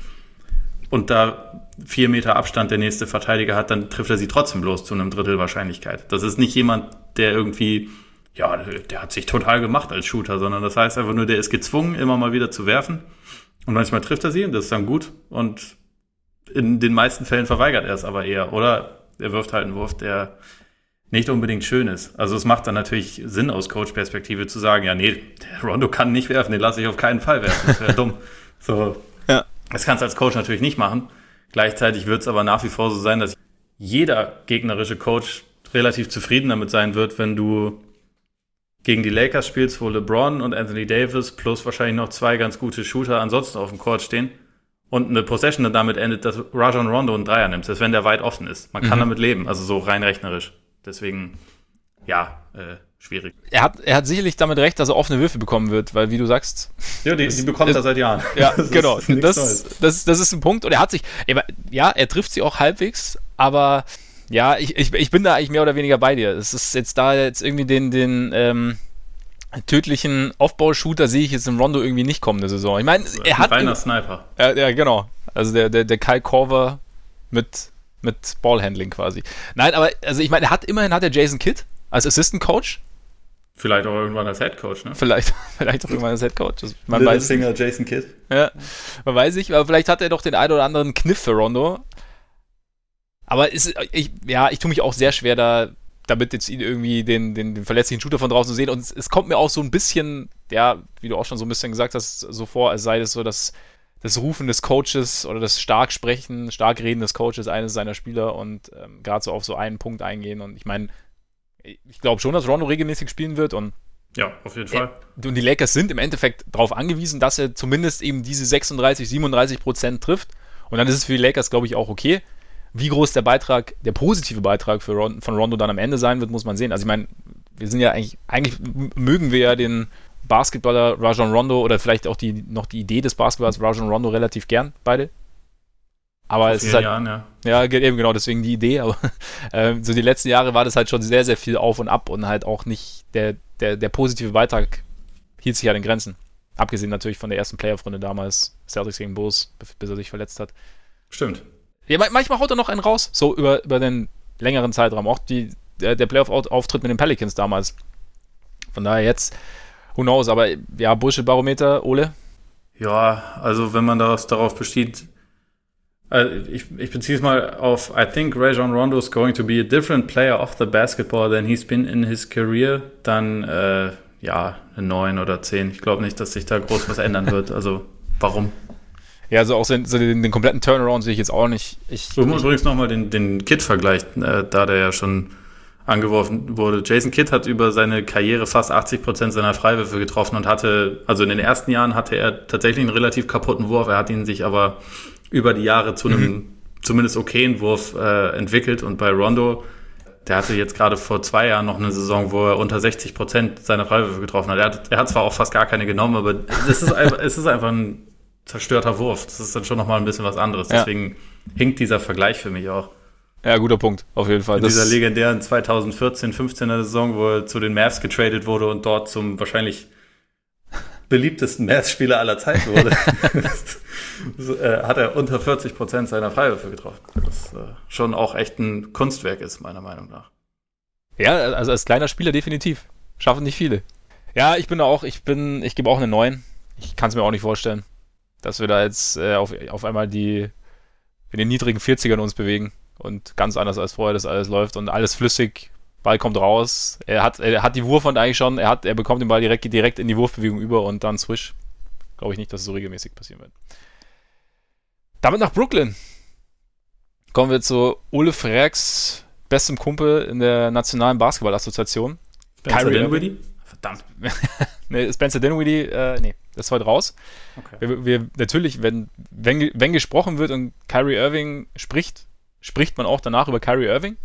und da vier Meter Abstand der nächste Verteidiger hat, dann trifft er sie trotzdem bloß zu einem Drittel Wahrscheinlichkeit. Das ist nicht jemand, der irgendwie, ja, der hat sich total gemacht als Shooter, sondern das heißt einfach nur, der ist gezwungen, immer mal wieder zu werfen. Und manchmal trifft er sie und das ist dann gut. Und in den meisten Fällen verweigert er es aber eher. Oder er wirft halt einen Wurf, der nicht unbedingt schön ist. Also es macht dann natürlich Sinn aus Coach-Perspektive zu sagen, ja, nee, der Rondo kann nicht werfen, den lasse ich auf keinen Fall werfen. Das wäre dumm. So, das kannst du als Coach natürlich nicht machen. Gleichzeitig wird es aber nach wie vor so sein, dass jeder gegnerische Coach relativ zufrieden damit sein wird, wenn du gegen die Lakers spielst, wo LeBron und Anthony Davis plus wahrscheinlich noch zwei ganz gute Shooter ansonsten auf dem Court stehen und eine Possession dann damit endet, dass Rajon Rondo einen Dreier nimmt, selbst wenn der weit offen ist. Man kann mhm. damit leben, also so rein rechnerisch. Deswegen, ja, äh, schwierig. Er hat, er hat sicherlich damit recht, dass er offene Würfe bekommen wird, weil wie du sagst. Ja, die, die bekommt ist, er seit Jahren. Ja, das genau. Das, das, das ist ein Punkt. Und er hat sich, ja, er trifft sie auch halbwegs, aber ja, ich, ich, ich bin da eigentlich mehr oder weniger bei dir. Es ist jetzt da jetzt irgendwie den, den, ähm, tödlichen Aufbaushooter sehe ich jetzt im Rondo irgendwie nicht kommende Saison. Ich meine, er hat. Ein reiner Sniper. Ja, ja, genau. Also der, der, der Kyle Korver mit, mit Ballhandling quasi. Nein, aber also ich meine, er hat immerhin hat er Jason Kidd als Assistant Coach Vielleicht auch irgendwann als Head Coach, ne? Vielleicht, vielleicht auch irgendwann als Head Coach. Man Little weiß Finger nicht. Jason Kidd. Ja, man weiß nicht, aber vielleicht hat er doch den einen oder anderen Kniff für Rondo. Aber ist, ich, ja, ich tue mich auch sehr schwer da, damit jetzt ihn irgendwie den, den, den verletzlichen Shooter von draußen zu sehen. Und es, es, kommt mir auch so ein bisschen, ja, wie du auch schon so ein bisschen gesagt hast, so vor, als sei das so das, das Rufen des Coaches oder das stark sprechen, stark reden des Coaches eines seiner Spieler und ähm, gerade so auf so einen Punkt eingehen. Und ich meine, ich glaube schon, dass Rondo regelmäßig spielen wird und ja, auf jeden Fall. Und die Lakers sind im Endeffekt darauf angewiesen, dass er zumindest eben diese 36, 37 Prozent trifft. Und dann ist es für die Lakers, glaube ich, auch okay. Wie groß der Beitrag, der positive Beitrag für Ron, von Rondo dann am Ende sein wird, muss man sehen. Also ich meine, wir sind ja eigentlich, eigentlich mögen wir ja den Basketballer Rajon Rondo oder vielleicht auch die, noch die Idee des Basketballers Rajon Rondo relativ gern, beide. Aber Vor es ist halt, Jahren, ja. ja, eben genau, deswegen die Idee, aber äh, so die letzten Jahre war das halt schon sehr, sehr viel auf und ab und halt auch nicht der, der, der positive Beitrag hielt sich an den Grenzen. Abgesehen natürlich von der ersten Playoff-Runde damals, Celtics gegen Bulls, bis er sich verletzt hat. Stimmt. Ja, manchmal haut er noch einen raus, so über, über den längeren Zeitraum. Auch die, der, der Playoff-Auftritt mit den Pelicans damals. Von daher jetzt, who knows, aber ja, Bullshit-Barometer, Ole? Ja, also wenn man daraus, darauf besteht, äh, ich, ich beziehe es mal auf, I think Rajon Rondo is going to be a different player off the basketball than he's been in his career, dann äh, ja, eine 9 oder 10. Ich glaube nicht, dass sich da groß was ändern wird. Also, warum? Ja, also auch so den, den, kompletten Turnaround sehe ich jetzt auch nicht. Ich, so, ich übrigens nochmal den, den Kid-Vergleich, äh, da der ja schon angeworfen wurde. Jason Kidd hat über seine Karriere fast 80 Prozent seiner Freiwürfe getroffen und hatte, also in den ersten Jahren hatte er tatsächlich einen relativ kaputten Wurf. Er hat ihn sich aber über die Jahre zu einem mhm. zumindest okayen Wurf äh, entwickelt und bei Rondo der hatte jetzt gerade vor zwei Jahren noch eine Saison, wo er unter 60 Prozent seiner Freiwürfe getroffen hat. Er, hat. er hat zwar auch fast gar keine genommen, aber es ist, einfach, es ist einfach ein zerstörter Wurf. Das ist dann schon nochmal ein bisschen was anderes. Deswegen ja. hinkt dieser Vergleich für mich auch. Ja, guter Punkt, auf jeden Fall. In dieser legendären 2014-15er Saison, wo er zu den Mavs getradet wurde und dort zum wahrscheinlich beliebtesten Mavs-Spieler aller Zeiten wurde, äh, hat er unter 40 Prozent seiner Freiwürfe getroffen. Was äh, schon auch echt ein Kunstwerk ist, meiner Meinung nach. Ja, also als kleiner Spieler definitiv. Schaffen nicht viele. Ja, ich bin da auch, ich bin, ich gebe auch eine 9. Ich kann es mir auch nicht vorstellen, dass wir da jetzt äh, auf, auf einmal die in den niedrigen 40ern uns bewegen und ganz anders als vorher das alles läuft und alles flüssig Ball kommt raus. Er hat, er hat die Wurfhand eigentlich schon. Er, hat, er bekommt den Ball direkt, direkt in die Wurfbewegung über und dann Swish. Glaube ich nicht, dass es so regelmäßig passieren wird. Damit nach Brooklyn. Kommen wir zu Ole Freaks bestem Kumpel in der Nationalen Basketball-Assoziation. Spencer Dinwiddie? Verdammt. nee, Spencer Dinwiddie, äh, nee, das ist heute raus. Okay. Wir, wir, natürlich, wenn, wenn, wenn gesprochen wird und Kyrie Irving spricht, spricht man auch danach über Kyrie Irving.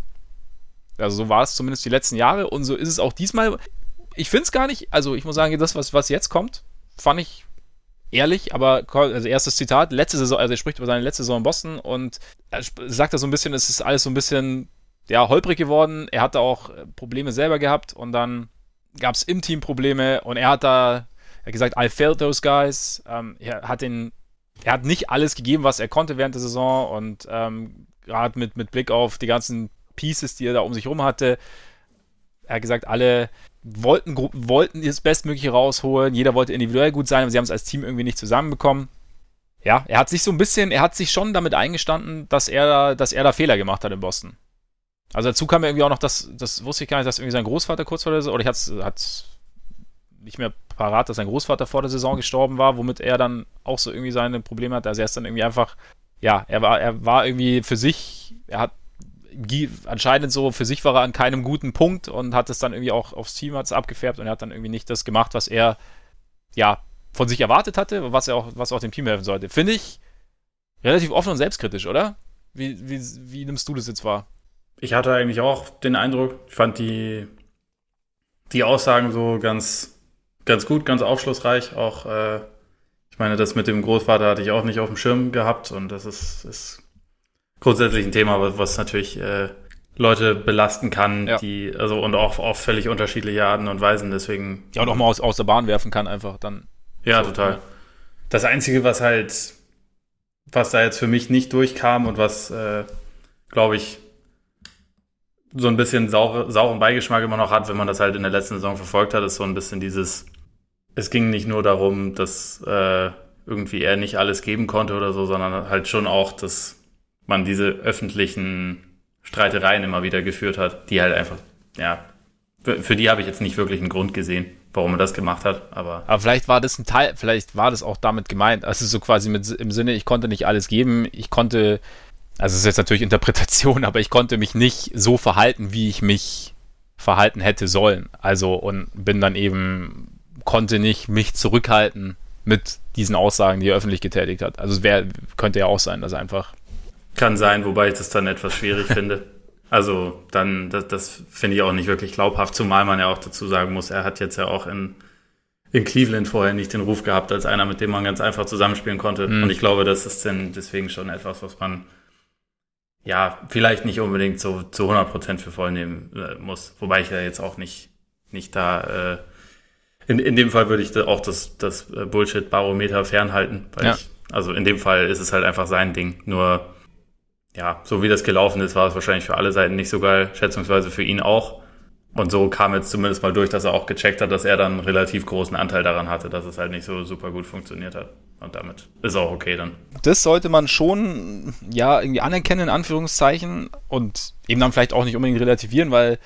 Also so war es zumindest die letzten Jahre und so ist es auch diesmal. Ich finde es gar nicht, also ich muss sagen, das, was, was jetzt kommt, fand ich ehrlich, aber also erstes Zitat, letzte Saison, also er spricht über seine letzte Saison in Boston und er sagt da so ein bisschen, es ist alles so ein bisschen, ja, holprig geworden. Er hatte auch äh, Probleme selber gehabt und dann gab es im Team Probleme und er hat da er hat gesagt, I failed those guys. Ähm, er hat den, er hat nicht alles gegeben, was er konnte während der Saison und ähm, gerade mit, mit Blick auf die ganzen Pieces, die er da um sich rum hatte. Er hat gesagt, alle wollten, wollten das Bestmögliche rausholen. Jeder wollte individuell gut sein, aber sie haben es als Team irgendwie nicht zusammenbekommen. Ja, er hat sich so ein bisschen, er hat sich schon damit eingestanden, dass er da, dass er da Fehler gemacht hat in Boston. Also dazu kam irgendwie auch noch, dass, das wusste ich gar nicht, dass irgendwie sein Großvater kurz vor der Saison, oder ich hatte es nicht mehr parat, dass sein Großvater vor der Saison gestorben war, womit er dann auch so irgendwie seine Probleme hat. Also er ist dann irgendwie einfach, ja, er war, er war irgendwie für sich, er hat anscheinend so für sich war er an keinem guten Punkt und hat es dann irgendwie auch aufs Team hat's abgefärbt und er hat dann irgendwie nicht das gemacht, was er ja von sich erwartet hatte, was er auch, was auch dem Team helfen sollte. Finde ich relativ offen und selbstkritisch, oder? Wie, wie, wie nimmst du das jetzt wahr? Ich hatte eigentlich auch den Eindruck, ich fand die, die Aussagen so ganz, ganz gut, ganz aufschlussreich. Auch, äh, ich meine, das mit dem Großvater hatte ich auch nicht auf dem Schirm gehabt und das ist, ist grundsätzlich ein Thema, was natürlich äh, Leute belasten kann, ja. die, also und auch auf völlig unterschiedliche Arten und Weisen, deswegen. Ja, und auch mal aus, aus der Bahn werfen kann, einfach dann. Ja, so, total. Ja. Das Einzige, was halt, was da jetzt für mich nicht durchkam und was, äh, glaube ich, so ein bisschen saure, sauren Beigeschmack immer noch hat, wenn man das halt in der letzten Saison verfolgt hat, ist so ein bisschen dieses, es ging nicht nur darum, dass äh, irgendwie er nicht alles geben konnte oder so, sondern halt schon auch, dass man diese öffentlichen Streitereien immer wieder geführt hat, die halt einfach, ja, für, für die habe ich jetzt nicht wirklich einen Grund gesehen, warum er das gemacht hat, aber. Aber vielleicht war das ein Teil, vielleicht war das auch damit gemeint. Also so quasi mit, im Sinne, ich konnte nicht alles geben, ich konnte, also es ist jetzt natürlich Interpretation, aber ich konnte mich nicht so verhalten, wie ich mich verhalten hätte sollen. Also und bin dann eben, konnte nicht mich zurückhalten mit diesen Aussagen, die er öffentlich getätigt hat. Also es wär, könnte ja auch sein, dass einfach. Kann sein, wobei ich das dann etwas schwierig finde. Also dann, das, das finde ich auch nicht wirklich glaubhaft, zumal man ja auch dazu sagen muss, er hat jetzt ja auch in, in Cleveland vorher nicht den Ruf gehabt als einer, mit dem man ganz einfach zusammenspielen konnte. Mhm. Und ich glaube, das ist dann deswegen schon etwas, was man ja vielleicht nicht unbedingt so zu 100 Prozent für voll nehmen äh, muss. Wobei ich ja jetzt auch nicht, nicht da, äh, in, in dem Fall würde ich auch das, das äh, Bullshit-Barometer fernhalten. Ja. Ich, also in dem Fall ist es halt einfach sein Ding. Nur ja, so wie das gelaufen ist, war es wahrscheinlich für alle Seiten nicht so geil, schätzungsweise für ihn auch. Und so kam jetzt zumindest mal durch, dass er auch gecheckt hat, dass er dann einen relativ großen Anteil daran hatte, dass es halt nicht so super gut funktioniert hat. Und damit ist auch okay dann. Das sollte man schon, ja, irgendwie anerkennen, in Anführungszeichen. Und eben dann vielleicht auch nicht unbedingt relativieren, weil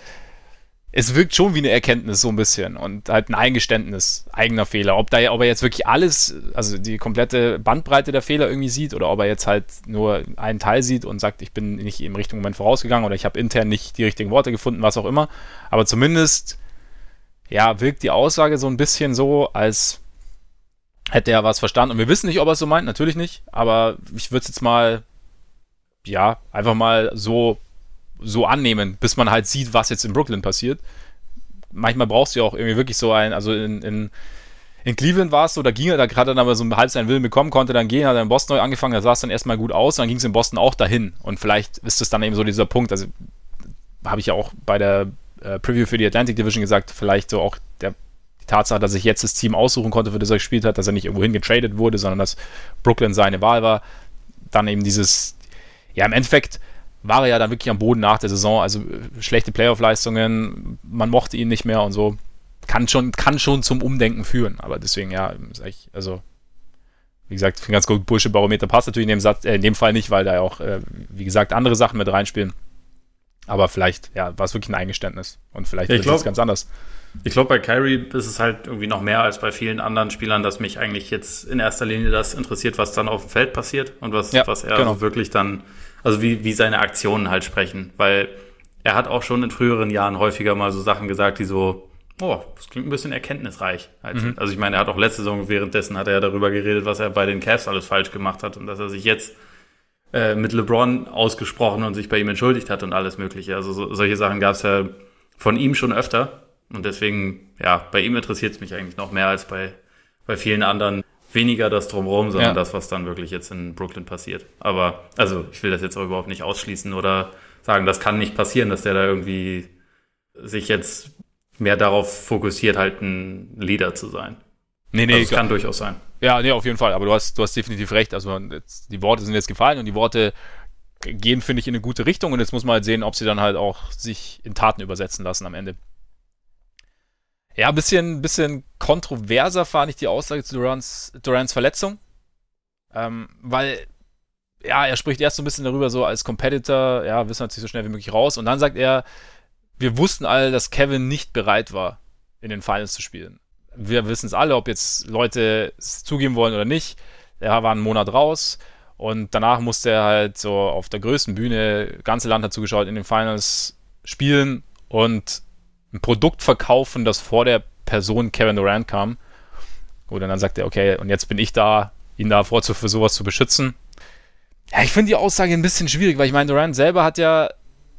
es wirkt schon wie eine Erkenntnis so ein bisschen und halt ein Eingeständnis eigener Fehler. Ob, da, ob er jetzt wirklich alles, also die komplette Bandbreite der Fehler irgendwie sieht oder ob er jetzt halt nur einen Teil sieht und sagt, ich bin nicht im richtigen Moment vorausgegangen oder ich habe intern nicht die richtigen Worte gefunden, was auch immer. Aber zumindest, ja, wirkt die Aussage so ein bisschen so, als hätte er was verstanden. Und wir wissen nicht, ob er es so meint, natürlich nicht, aber ich würde es jetzt mal, ja, einfach mal so so annehmen, bis man halt sieht, was jetzt in Brooklyn passiert. Manchmal brauchst du ja auch irgendwie wirklich so ein, also in, in, in Cleveland war es so, da ging er, da gerade dann aber so halb seinen Willen bekommen, konnte dann gehen, hat er in Boston neu angefangen, da sah es dann erstmal gut aus, dann ging es in Boston auch dahin. Und vielleicht ist das dann eben so dieser Punkt, also habe ich ja auch bei der äh, Preview für die Atlantic Division gesagt, vielleicht so auch der, die Tatsache, dass sich jetzt das Team aussuchen konnte, für das er gespielt hat, dass er nicht irgendwo hingetradet wurde, sondern dass Brooklyn seine Wahl war. Dann eben dieses, ja, im Endeffekt war er ja dann wirklich am Boden nach der Saison. Also äh, schlechte Playoff-Leistungen, man mochte ihn nicht mehr und so. Kann schon, kann schon zum Umdenken führen. Aber deswegen, ja, ich, also, wie gesagt, für ein ganz gut Bullshit-Barometer passt natürlich in dem, Satz, äh, in dem Fall nicht, weil da ja auch, äh, wie gesagt, andere Sachen mit reinspielen. Aber vielleicht, ja, war es wirklich ein Eingeständnis. Und vielleicht ja, ist es ganz anders. Ich glaube, bei Kyrie ist es halt irgendwie noch mehr als bei vielen anderen Spielern, dass mich eigentlich jetzt in erster Linie das interessiert, was dann auf dem Feld passiert und was, ja, was er genau. wirklich dann also wie, wie seine Aktionen halt sprechen, weil er hat auch schon in früheren Jahren häufiger mal so Sachen gesagt, die so, oh, das klingt ein bisschen erkenntnisreich. Also, mhm. also ich meine, er hat auch letzte Saison währenddessen hat er ja darüber geredet, was er bei den Cavs alles falsch gemacht hat und dass er sich jetzt äh, mit LeBron ausgesprochen und sich bei ihm entschuldigt hat und alles Mögliche. Also so, solche Sachen gab es ja von ihm schon öfter und deswegen, ja, bei ihm interessiert es mich eigentlich noch mehr als bei, bei vielen anderen weniger das drumherum, sondern ja. das, was dann wirklich jetzt in Brooklyn passiert. Aber, also, ich will das jetzt auch überhaupt nicht ausschließen oder sagen, das kann nicht passieren, dass der da irgendwie sich jetzt mehr darauf fokussiert, halt ein Leader zu sein. Nee, nee, also, das kann durchaus sein. Ja, nee, auf jeden Fall. Aber du hast, du hast definitiv recht. Also, jetzt, die Worte sind jetzt gefallen und die Worte gehen, finde ich, in eine gute Richtung und jetzt muss man halt sehen, ob sie dann halt auch sich in Taten übersetzen lassen am Ende. Ja, ein bisschen, bisschen kontroverser fand ich die Aussage zu Durants, Durants Verletzung. Ähm, weil, ja, er spricht erst so ein bisschen darüber, so als Competitor, ja, wissen natürlich so schnell wie möglich raus. Und dann sagt er, wir wussten alle, dass Kevin nicht bereit war, in den Finals zu spielen. Wir wissen es alle, ob jetzt Leute es zugeben wollen oder nicht. Er war einen Monat raus und danach musste er halt so auf der größten Bühne, ganze Land hat zugeschaut, in den Finals spielen und ein Produkt verkaufen, das vor der Person Kevin Durant kam. Und dann sagt er, okay, und jetzt bin ich da, ihn davor zu, für sowas zu beschützen. Ja, ich finde die Aussage ein bisschen schwierig, weil ich meine, Durant selber hat ja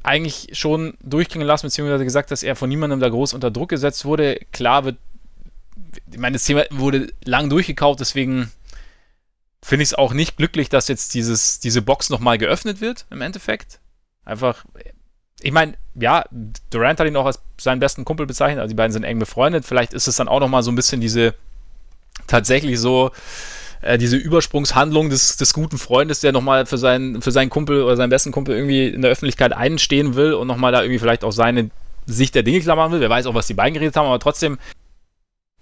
eigentlich schon durchklingen lassen, beziehungsweise gesagt, dass er von niemandem da groß unter Druck gesetzt wurde. Klar wird, ich meine, das Thema wurde lang durchgekauft, deswegen finde ich es auch nicht glücklich, dass jetzt dieses, diese Box nochmal geöffnet wird, im Endeffekt. Einfach, ich meine, ja, Durant hat ihn auch als seinen besten Kumpel bezeichnet, also die beiden sind eng befreundet. Vielleicht ist es dann auch nochmal so ein bisschen diese, tatsächlich so, äh, diese Übersprungshandlung des, des guten Freundes, der nochmal für seinen, für seinen Kumpel oder seinen besten Kumpel irgendwie in der Öffentlichkeit einstehen will und nochmal da irgendwie vielleicht auch seine Sicht der Dinge klar machen will. Wer weiß auch, was die beiden geredet haben, aber trotzdem,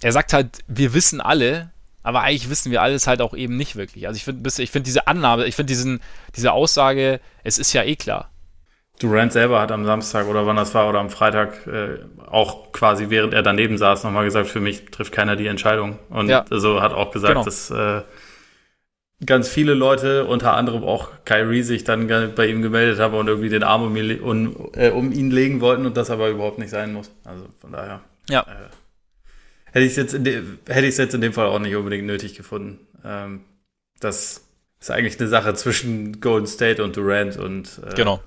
er sagt halt, wir wissen alle, aber eigentlich wissen wir alles halt auch eben nicht wirklich. Also ich finde ich find diese Annahme, ich finde diese Aussage, es ist ja eh klar. Durant selber hat am Samstag oder wann das war oder am Freitag äh, auch quasi während er daneben saß nochmal gesagt, für mich trifft keiner die Entscheidung. Und ja. also hat auch gesagt, genau. dass äh, ganz viele Leute, unter anderem auch Kyrie, sich dann bei ihm gemeldet haben und irgendwie den Arm um ihn, um, äh, um ihn legen wollten und das aber überhaupt nicht sein muss. Also von daher. Ja. Äh, hätte ich es jetzt, in hätte ich jetzt in dem Fall auch nicht unbedingt nötig gefunden. Ähm, das ist eigentlich eine Sache zwischen Golden State und Durant und. Äh, genau.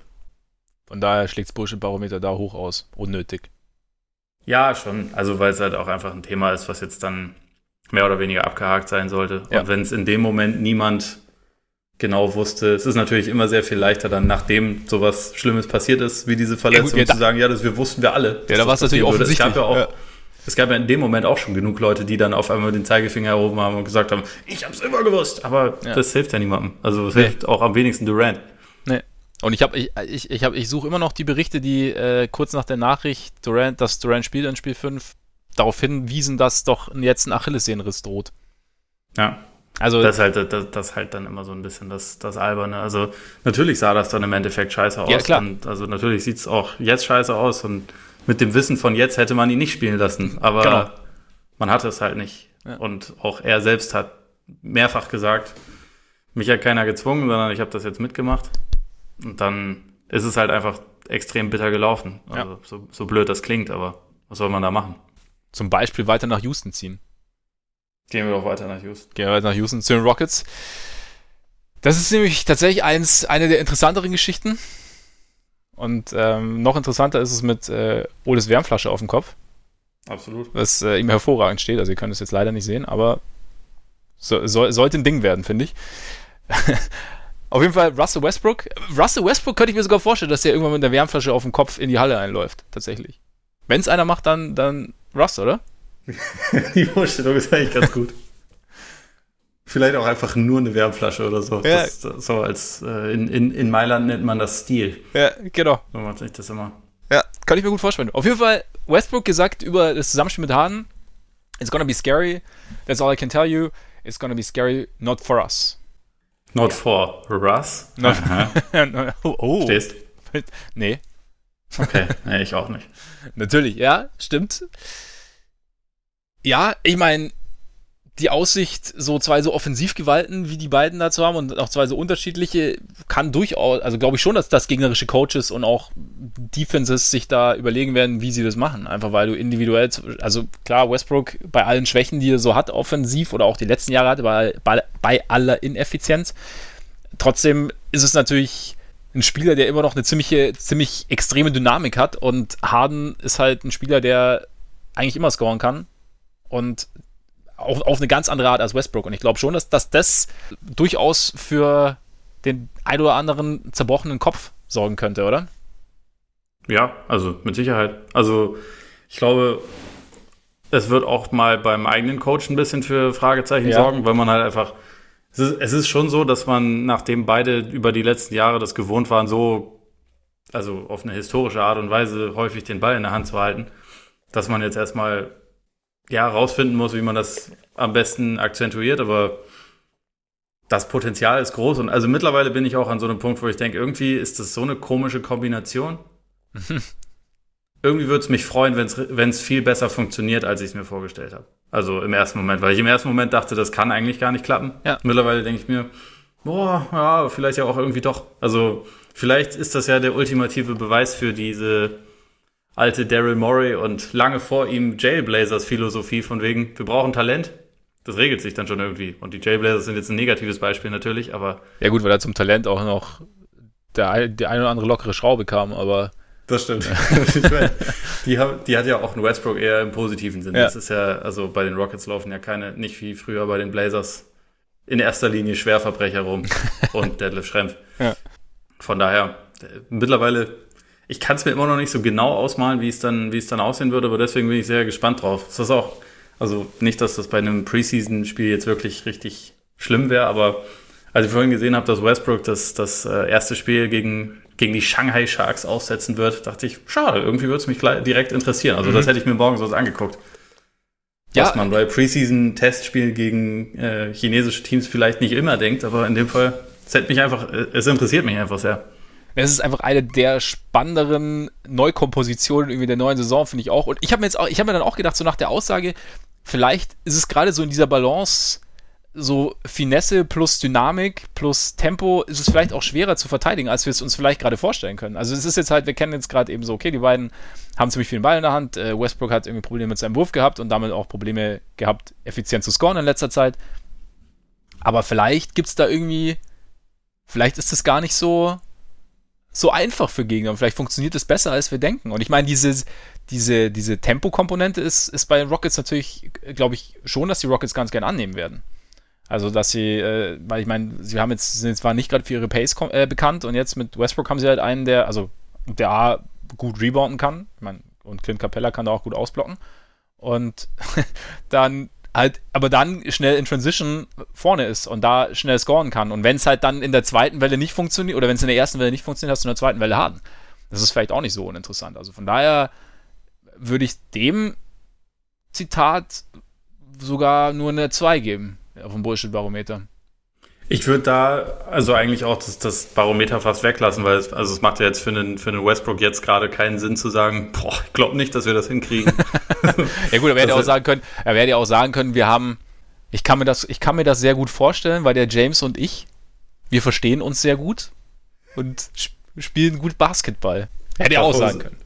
Von daher schlägt das Bullshit-Barometer da hoch aus. Unnötig. Ja, schon. Also, weil es halt auch einfach ein Thema ist, was jetzt dann mehr oder weniger abgehakt sein sollte. Ja. Und wenn es in dem Moment niemand genau wusste, es ist natürlich immer sehr viel leichter dann, nachdem sowas Schlimmes passiert ist, wie diese Verletzung, ja, gut, ja, zu sagen, ja, das wir wussten wir alle. Ja, da war es natürlich offensichtlich. Es gab ja auch, es gab ja in dem Moment auch schon genug Leute, die dann auf einmal den Zeigefinger erhoben haben und gesagt haben, ich hab's immer gewusst. Aber das hilft ja niemandem. Also es nee. hilft auch am wenigsten Durant. Und ich habe, ich, ich, ich, hab, ich suche immer noch die Berichte, die äh, kurz nach der Nachricht, Durant, dass Durant spielt in Spiel 5, darauf hinwiesen, dass doch jetzt ein Achillessehnenriss droht. Ja. Also, das ist halt, das, das halt dann immer so ein bisschen das, das Alberne. Also, natürlich sah das dann im Endeffekt scheiße aus. Ja, klar. Und also, natürlich sieht es auch jetzt scheiße aus. Und mit dem Wissen von jetzt hätte man ihn nicht spielen lassen. Aber genau. man hatte es halt nicht. Ja. Und auch er selbst hat mehrfach gesagt, mich hat keiner gezwungen, sondern ich habe das jetzt mitgemacht. Und dann ist es halt einfach extrem bitter gelaufen. Also, ja. so, so blöd das klingt, aber was soll man da machen? Zum Beispiel weiter nach Houston ziehen. Gehen wir doch weiter nach Houston. Gehen wir weiter nach Houston zu den Rockets. Das ist nämlich tatsächlich eins, eine der interessanteren Geschichten. Und ähm, noch interessanter ist es mit äh, Oles Wärmflasche auf dem Kopf. Absolut. Was äh, ihm hervorragend steht. Also ihr könnt es jetzt leider nicht sehen, aber so, so, sollte ein Ding werden, finde ich. auf jeden Fall Russell Westbrook. Russell Westbrook könnte ich mir sogar vorstellen, dass er irgendwann mit der Wärmflasche auf dem Kopf in die Halle einläuft. Tatsächlich. Wenn es einer macht, dann, dann Russ, oder? Die Vorstellung ist eigentlich ganz gut. Vielleicht auch einfach nur eine Wärmflasche oder so. Ja. Das, das, so als äh, in, in, in Mailand nennt man das Stil. Ja, genau. So macht sich das immer. Ja, kann ich mir gut vorstellen. Auf jeden Fall, Westbrook gesagt über das Zusammenspiel mit Harden, it's gonna be scary. That's all I can tell you. It's gonna be scary, not for us. Not for Russ? Not oh, oh. Stehst? Nee. Okay, nee, ich auch nicht. Natürlich, ja, stimmt ja, ich meine, die Aussicht, so zwei so Offensivgewalten wie die beiden dazu haben und auch zwei so unterschiedliche, kann durchaus, also glaube ich schon, dass das gegnerische Coaches und auch Defenses sich da überlegen werden, wie sie das machen. Einfach weil du individuell, also klar, Westbrook bei allen Schwächen, die er so hat, offensiv oder auch die letzten Jahre hatte, bei, bei, bei aller Ineffizienz. Trotzdem ist es natürlich ein Spieler, der immer noch eine ziemliche, ziemlich extreme Dynamik hat und Harden ist halt ein Spieler, der eigentlich immer scoren kann und auf, auf eine ganz andere Art als Westbrook. Und ich glaube schon, dass, dass das durchaus für den ein oder anderen zerbrochenen Kopf sorgen könnte, oder? Ja, also mit Sicherheit. Also ich glaube, es wird auch mal beim eigenen Coach ein bisschen für Fragezeichen ja. sorgen, weil man halt einfach. Es ist, es ist schon so, dass man, nachdem beide über die letzten Jahre das gewohnt waren, so, also auf eine historische Art und Weise häufig den Ball in der Hand zu halten, dass man jetzt erstmal ja, rausfinden muss, wie man das am besten akzentuiert, aber das Potenzial ist groß und also mittlerweile bin ich auch an so einem Punkt, wo ich denke, irgendwie ist das so eine komische Kombination. irgendwie würde es mich freuen, wenn es viel besser funktioniert, als ich es mir vorgestellt habe. Also im ersten Moment, weil ich im ersten Moment dachte, das kann eigentlich gar nicht klappen. Ja. Mittlerweile denke ich mir, boah, ja, vielleicht ja auch irgendwie doch. Also vielleicht ist das ja der ultimative Beweis für diese alte Daryl Morey und lange vor ihm Jailblazers Philosophie von wegen, wir brauchen Talent. Das regelt sich dann schon irgendwie. Und die Jailblazers sind jetzt ein negatives Beispiel natürlich, aber. Ja, gut, weil er zum Talent auch noch der, die eine oder andere lockere Schraube kam, aber. Das stimmt. die, hat, die hat ja auch ein Westbrook eher im positiven Sinn. Ja. Das ist ja, also bei den Rockets laufen ja keine, nicht wie früher bei den Blazers, in erster Linie Schwerverbrecher rum und Deadlift Schrempf. Ja. Von daher, mittlerweile ich kann es mir immer noch nicht so genau ausmalen, wie es dann, wie es dann aussehen würde, aber deswegen bin ich sehr gespannt drauf. Das ist auch, also nicht, dass das bei einem Preseason-Spiel jetzt wirklich richtig schlimm wäre, aber als ich vorhin gesehen habe, dass Westbrook das, das äh, erste Spiel gegen, gegen die Shanghai Sharks aussetzen wird, dachte ich, schade, irgendwie würde es mich direkt interessieren. Also mhm. das hätte ich mir morgen so angeguckt. Ja. Was man bei Preseason-Testspielen gegen äh, chinesische Teams vielleicht nicht immer denkt, aber in dem Fall, es hätte mich einfach, äh, es interessiert mich einfach sehr. Es ist einfach eine der spannenderen Neukompositionen irgendwie der neuen Saison, finde ich auch. Und ich habe mir jetzt auch, ich habe mir dann auch gedacht, so nach der Aussage, vielleicht ist es gerade so in dieser Balance so Finesse plus Dynamik plus Tempo ist es vielleicht auch schwerer zu verteidigen, als wir es uns vielleicht gerade vorstellen können. Also es ist jetzt halt, wir kennen jetzt gerade eben so, okay, die beiden haben ziemlich viel Ball in der Hand. Äh, Westbrook hat irgendwie Probleme mit seinem Wurf gehabt und damit auch Probleme gehabt, effizient zu scoren in letzter Zeit. Aber vielleicht gibt es da irgendwie, vielleicht ist es gar nicht so, so einfach für Gegner und vielleicht funktioniert es besser, als wir denken. Und ich meine, diese, diese, diese Tempo-Komponente ist, ist bei Rockets natürlich, glaube ich, schon, dass die Rockets ganz gern annehmen werden. Also, dass sie, äh, weil ich meine, sie haben jetzt, sind zwar nicht gerade für ihre Pace äh, bekannt und jetzt mit Westbrook haben sie halt einen, der, also, der A, gut rebounden kann. Ich meine, und Clint Capella kann da auch gut ausblocken. Und dann halt, aber dann schnell in Transition vorne ist und da schnell scoren kann. Und wenn es halt dann in der zweiten Welle nicht funktioniert, oder wenn es in der ersten Welle nicht funktioniert, hast du in der zweiten Welle Harden. Das ist vielleicht auch nicht so uninteressant. Also von daher würde ich dem Zitat sogar nur eine 2 geben auf dem Bullshit-Barometer. Ich würde da also eigentlich auch das, das, Barometer fast weglassen, weil es, also es macht ja jetzt für einen, für einen Westbrook jetzt gerade keinen Sinn zu sagen, boah, ich glaube nicht, dass wir das hinkriegen. ja gut, er hätte auch sagen können, er hätte ja auch sagen können, wir haben, ich kann mir das, ich kann mir das sehr gut vorstellen, weil der James und ich, wir verstehen uns sehr gut und spielen gut Basketball. Hätte er auch sagen können.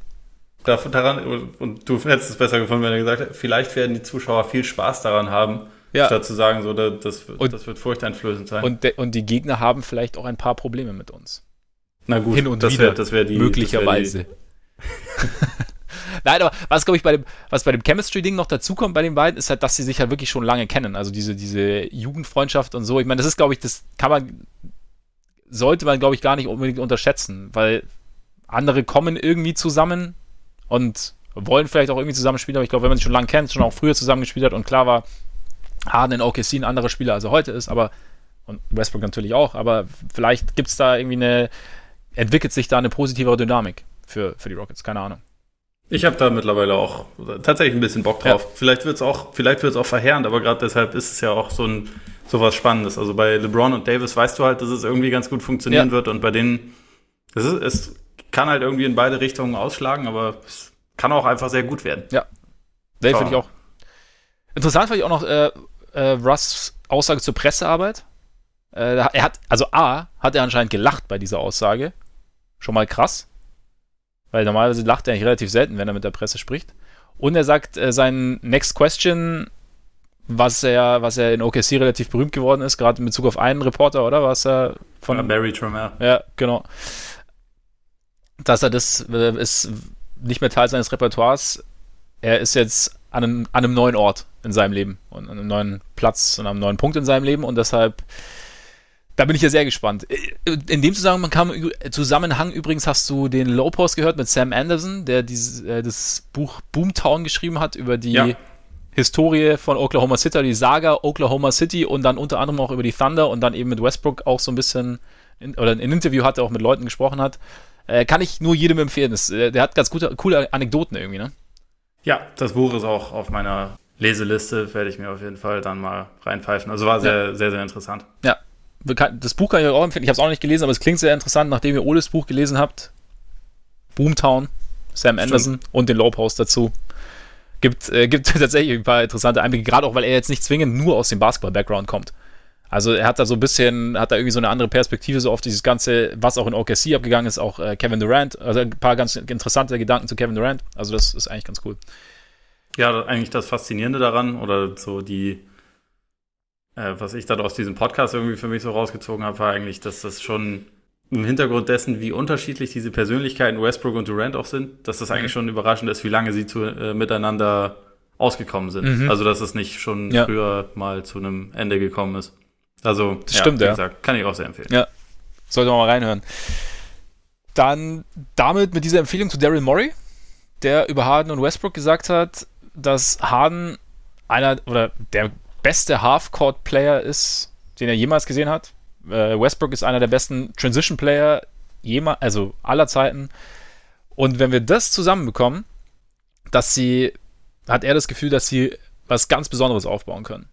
Daran, und du hättest es besser gefunden, wenn er gesagt hätte, vielleicht werden die Zuschauer viel Spaß daran haben, ja. Statt zu sagen, so, das, und, das wird furchteinflößend sein. Und, de, und die Gegner haben vielleicht auch ein paar Probleme mit uns. Na gut, Hin und das wieder, wär, das wär die, möglicherweise. Das Nein, aber was glaube ich bei dem, was bei dem Chemistry-Ding noch dazukommt bei den beiden, ist halt, dass sie sich halt wirklich schon lange kennen. Also diese, diese Jugendfreundschaft und so. Ich meine, das ist, glaube ich, das kann man, sollte man, glaube ich, gar nicht unbedingt unterschätzen, weil andere kommen irgendwie zusammen und wollen vielleicht auch irgendwie zusammenspielen, aber ich glaube, wenn man sich schon lange kennt, schon auch früher zusammengespielt hat und klar war, Harden in OKC ein anderer Spieler, als er heute ist, aber und Westbrook natürlich auch, aber vielleicht gibt es da irgendwie eine, entwickelt sich da eine positivere Dynamik für, für die Rockets, keine Ahnung. Ich habe da mittlerweile auch tatsächlich ein bisschen Bock drauf. Ja. Vielleicht wird es auch, vielleicht wird es auch verheerend, aber gerade deshalb ist es ja auch so ein sowas Spannendes. Also bei LeBron und Davis weißt du halt, dass es irgendwie ganz gut funktionieren ja. wird und bei denen, es, ist, es kann halt irgendwie in beide Richtungen ausschlagen, aber es kann auch einfach sehr gut werden. Ja. Dave finde ich auch. Interessant fand ich auch noch, äh, äh, Russ Aussage zur Pressearbeit. Äh, er hat, also A, hat er anscheinend gelacht bei dieser Aussage. Schon mal krass. Weil normalerweise lacht er relativ selten, wenn er mit der Presse spricht. Und er sagt, äh, sein Next Question, was er, was er in OKC relativ berühmt geworden ist, gerade in Bezug auf einen Reporter, oder? Was er von. Ja, Barry Tremere. Ja, genau. Dass er das äh, ist nicht mehr Teil seines Repertoires. Er ist jetzt an einem, an einem neuen Ort in seinem Leben und an einem neuen Platz und an einem neuen Punkt in seinem Leben und deshalb da bin ich ja sehr gespannt. In dem Zusammenhang, kam, Zusammenhang übrigens hast du den Low Post gehört mit Sam Anderson, der dieses, äh, das Buch Boomtown geschrieben hat über die ja. Historie von Oklahoma City, die Saga Oklahoma City und dann unter anderem auch über die Thunder und dann eben mit Westbrook auch so ein bisschen in, oder ein Interview hatte, auch mit Leuten gesprochen hat. Äh, kann ich nur jedem empfehlen. Das, äh, der hat ganz gute, coole Anekdoten irgendwie, ne? Ja, das Buch ist auch auf meiner Leseliste, werde ich mir auf jeden Fall dann mal reinpfeifen. Also war sehr, ja. sehr, sehr interessant. Ja. Das Buch kann ich euch auch empfehlen. Ich habe es auch nicht gelesen, aber es klingt sehr interessant, nachdem ihr Oles Buch gelesen habt. Boomtown, Sam Anderson Stimmt. und den Low Post dazu. Gibt, äh, gibt tatsächlich ein paar interessante Einblicke, gerade auch, weil er jetzt nicht zwingend nur aus dem Basketball-Background kommt. Also er hat da so ein bisschen, hat da irgendwie so eine andere Perspektive so auf dieses Ganze, was auch in OKC abgegangen ist, auch äh, Kevin Durant, also ein paar ganz interessante Gedanken zu Kevin Durant. Also das ist eigentlich ganz cool. Ja, eigentlich das Faszinierende daran oder so die, äh, was ich dann aus diesem Podcast irgendwie für mich so rausgezogen habe, war eigentlich, dass das schon im Hintergrund dessen, wie unterschiedlich diese Persönlichkeiten Westbrook und Durant auch sind, dass das eigentlich mhm. schon überraschend ist, wie lange sie zu, äh, miteinander ausgekommen sind. Mhm. Also, dass es nicht schon ja. früher mal zu einem Ende gekommen ist. Also, das ja, stimmt, ja. gesagt, kann ich auch sehr empfehlen. Ja, sollte man mal reinhören. Dann damit mit dieser Empfehlung zu Daryl Morey, der über Harden und Westbrook gesagt hat, dass Harden einer oder der beste Half-Court-Player ist, den er jemals gesehen hat. Äh, Westbrook ist einer der besten Transition-Player jemals, also aller Zeiten. Und wenn wir das zusammenbekommen, dass sie, hat er das Gefühl, dass sie was ganz Besonderes aufbauen können.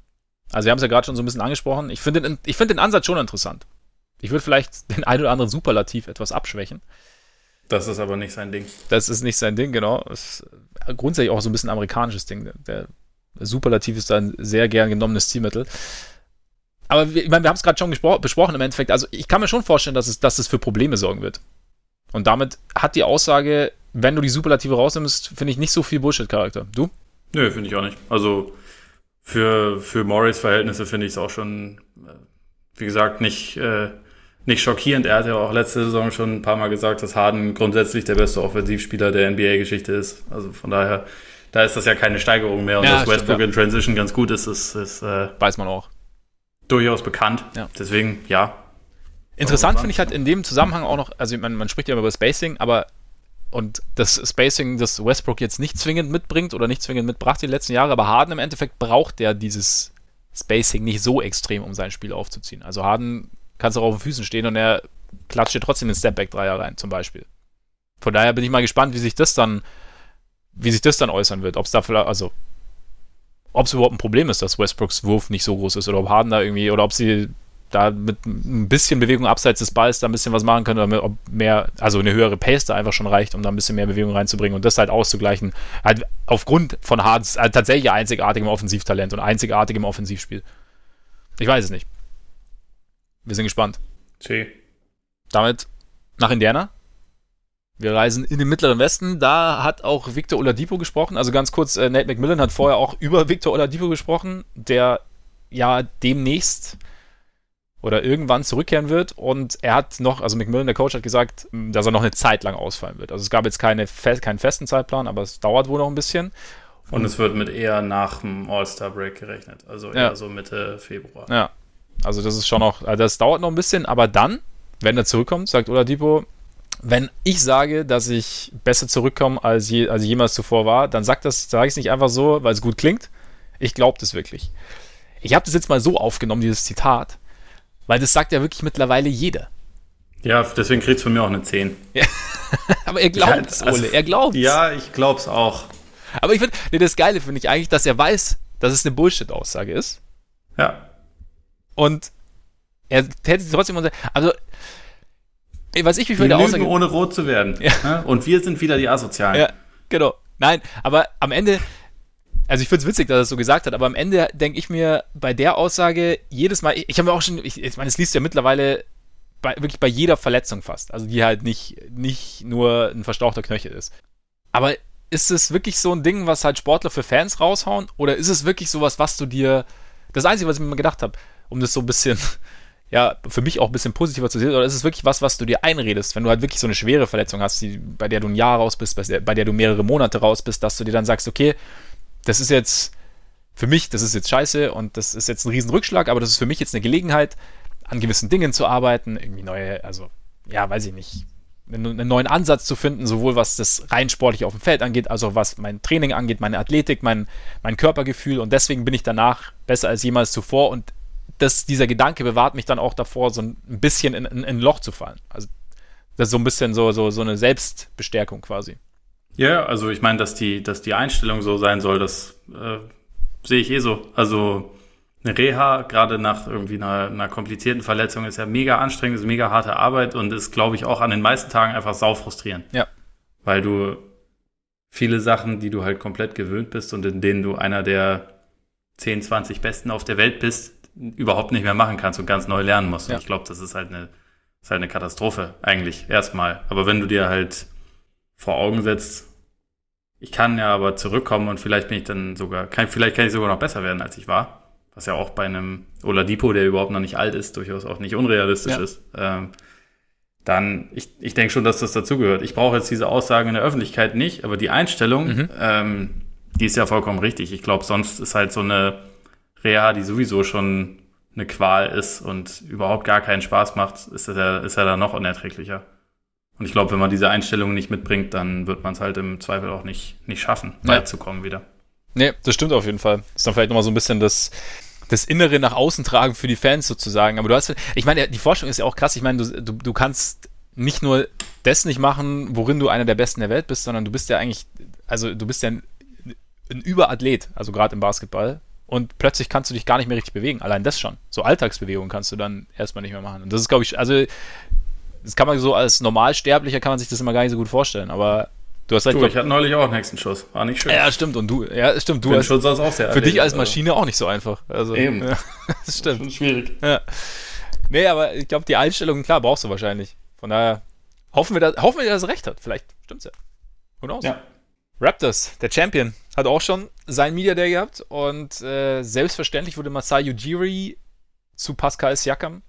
Also wir haben es ja gerade schon so ein bisschen angesprochen. Ich finde den, find den Ansatz schon interessant. Ich würde vielleicht den ein oder anderen Superlativ etwas abschwächen. Das ist aber nicht sein Ding. Das ist nicht sein Ding, genau. Das ist grundsätzlich auch so ein bisschen amerikanisches Ding. Der Superlativ ist ein sehr gern genommenes Zielmittel. aber wir, ich meine, wir haben es gerade schon besprochen im Endeffekt. Also ich kann mir schon vorstellen, dass es, dass es für Probleme sorgen wird. Und damit hat die Aussage, wenn du die Superlative rausnimmst, finde ich nicht so viel Bullshit-Charakter. Du? Nö, finde ich auch nicht. Also für, für Morris Verhältnisse finde ich es auch schon, äh, wie gesagt, nicht, äh, nicht schockierend. Er hat ja auch letzte Saison schon ein paar Mal gesagt, dass Harden grundsätzlich der beste Offensivspieler der NBA-Geschichte ist. Also von daher, da ist das ja keine Steigerung mehr. Und ja, dass Westbrook ja. in Transition ganz gut ist, ist, ist äh, weiß man auch. Durchaus bekannt. Ja. Deswegen, ja. Interessant finde ich halt in dem Zusammenhang auch noch, also man, man spricht ja immer über Spacing, aber und das Spacing, das Westbrook jetzt nicht zwingend mitbringt oder nicht zwingend mitbracht die letzten Jahre, aber Harden im Endeffekt braucht der dieses Spacing nicht so extrem, um sein Spiel aufzuziehen. Also Harden kann es auch auf den Füßen stehen und er klatscht dir trotzdem den Stepback-Dreier rein, zum Beispiel. Von daher bin ich mal gespannt, wie sich das dann, wie sich das dann äußern wird. Ob es da vielleicht, also, ob es überhaupt ein Problem ist, dass Westbrooks Wurf nicht so groß ist oder ob Harden da irgendwie, oder ob sie da mit ein bisschen Bewegung abseits des Balls da ein bisschen was machen können oder ob mehr, also eine höhere Pace da einfach schon reicht, um da ein bisschen mehr Bewegung reinzubringen und das halt auszugleichen. Halt aufgrund von Hardens äh, tatsächlich einzigartigem Offensivtalent und einzigartigem Offensivspiel. Ich weiß es nicht. Wir sind gespannt. See. Damit nach Indiana. Wir reisen in den mittleren Westen. Da hat auch Victor Oladipo gesprochen. Also ganz kurz, äh, Nate McMillan hat vorher auch über Victor Oladipo gesprochen, der ja demnächst oder irgendwann zurückkehren wird. Und er hat noch, also McMillan, der Coach, hat gesagt, dass er noch eine Zeit lang ausfallen wird. Also es gab jetzt keine, keinen festen Zeitplan, aber es dauert wohl noch ein bisschen. Und, es wird mit eher nach dem All-Star-Break gerechnet. Also eher ja. so Mitte Februar. Ja. Also das ist schon noch, also das dauert noch ein bisschen, aber dann, wenn er zurückkommt, sagt Oladipo, wenn ich sage, dass ich besser zurückkomme, als, je, als jemals zuvor war, dann sagt das, sage ich es nicht einfach so, weil es gut klingt. Ich glaube das wirklich. Ich habe das jetzt mal so aufgenommen, dieses Zitat, weil das sagt ja wirklich mittlerweile jeder. Ja, deswegen kriegt es von mir auch eine 10. Ja. Aber er glaubt es, also, Ole, er glaubt Ja, ich glaube es auch. Aber ich finde, nee, das Geile finde ich eigentlich, dass er weiß, dass es eine Bullshit-Aussage ist. Ja. Und er hätte trotzdem unser. Also, was ich mich für die Aussage. ohne rot zu werden. Ja. Ne? Und wir sind wieder die Asozialen. Ja, genau. Nein, aber am Ende also ich finde es witzig, dass er es so gesagt hat, aber am Ende denke ich mir bei der Aussage jedes Mal, ich, habe mir auch schon, ich, ich meine, es liest ja mittlerweile bei, wirklich bei jeder Verletzung fast, also die halt nicht, nicht nur ein verstauchter Knöchel ist. Aber ist es wirklich so ein Ding, was halt Sportler für Fans raushauen? Oder ist es wirklich sowas, was du dir, das Einzige, was ich mir mal gedacht habe, um das so ein bisschen, ja, für mich auch ein bisschen positiver zu sehen, oder ist es wirklich was, was du dir einredest, wenn du halt wirklich so eine schwere Verletzung hast, die, bei der du ein Jahr raus bist, bei der, bei der du mehrere Monate raus bist, dass du dir dann sagst, okay, das ist jetzt für mich, das ist jetzt scheiße und das ist jetzt ein Riesenrückschlag, aber das ist für mich jetzt eine Gelegenheit, an gewissen Dingen zu arbeiten, irgendwie neue, also, ja, weiß ich nicht, einen neuen Ansatz zu finden, sowohl was das rein sportlich auf dem Feld angeht, als auch was mein Training angeht, meine Athletik, mein, mein Körpergefühl und deswegen bin ich danach besser als jemals zuvor und das, dieser Gedanke bewahrt mich dann auch davor, so ein bisschen in, in, in ein Loch zu fallen. Also das ist so ein bisschen so, so, so eine Selbstbestärkung quasi. Ja, also ich meine, dass die, dass die Einstellung so sein soll, das äh, sehe ich eh so. Also eine Reha, gerade nach irgendwie einer, einer komplizierten Verletzung, ist ja mega anstrengend, ist mega harte Arbeit und ist, glaube ich, auch an den meisten Tagen einfach sau frustrierend. Ja. Weil du viele Sachen, die du halt komplett gewöhnt bist und in denen du einer der 10, 20 Besten auf der Welt bist, überhaupt nicht mehr machen kannst und ganz neu lernen musst. Ja. Und ich glaube, das ist halt eine, ist halt eine Katastrophe eigentlich erstmal. Aber wenn du dir halt vor Augen setzt, ich kann ja aber zurückkommen und vielleicht bin ich dann sogar, kann, vielleicht kann ich sogar noch besser werden, als ich war. Was ja auch bei einem Oladipo, der überhaupt noch nicht alt ist, durchaus auch nicht unrealistisch ja. ist. Ähm, dann, ich, ich denke schon, dass das dazugehört. Ich brauche jetzt diese Aussagen in der Öffentlichkeit nicht, aber die Einstellung, mhm. ähm, die ist ja vollkommen richtig. Ich glaube, sonst ist halt so eine Reha, die sowieso schon eine Qual ist und überhaupt gar keinen Spaß macht, ist er, ist er da noch unerträglicher. Und ich glaube, wenn man diese Einstellung nicht mitbringt, dann wird man es halt im Zweifel auch nicht, nicht schaffen, ja. weit zu kommen wieder. Nee, das stimmt auf jeden Fall. Das ist dann vielleicht nochmal so ein bisschen das, das Innere nach außen tragen für die Fans sozusagen. Aber du hast, ich meine, die Forschung ist ja auch krass. Ich meine, du, du, du kannst nicht nur das nicht machen, worin du einer der Besten der Welt bist, sondern du bist ja eigentlich, also du bist ja ein, ein Überathlet, also gerade im Basketball. Und plötzlich kannst du dich gar nicht mehr richtig bewegen. Allein das schon. So Alltagsbewegungen kannst du dann erstmal nicht mehr machen. Und das ist, glaube ich, also das kann man so als Normalsterblicher kann man sich das immer gar nicht so gut vorstellen, aber Du hast halt, Du, ich hatte neulich auch einen Hexenschuss. War nicht schön. ja, stimmt. Und du, ja, stimmt. Du hast, schon sonst auch sehr für dich erledigt, als also. Maschine auch nicht so einfach. Also, Eben. Ja, das stimmt. Schon schwierig. Ja. Nee, aber ich glaube, die Einstellung, klar, brauchst du wahrscheinlich. Von daher hoffen wir, dass, hoffen wir, dass er recht hat. Vielleicht stimmt's ja. Who knows? Ja. Raptors, der Champion, hat auch schon sein Media Day gehabt und äh, selbstverständlich wurde Masai Ujiri zu Pascal Siakam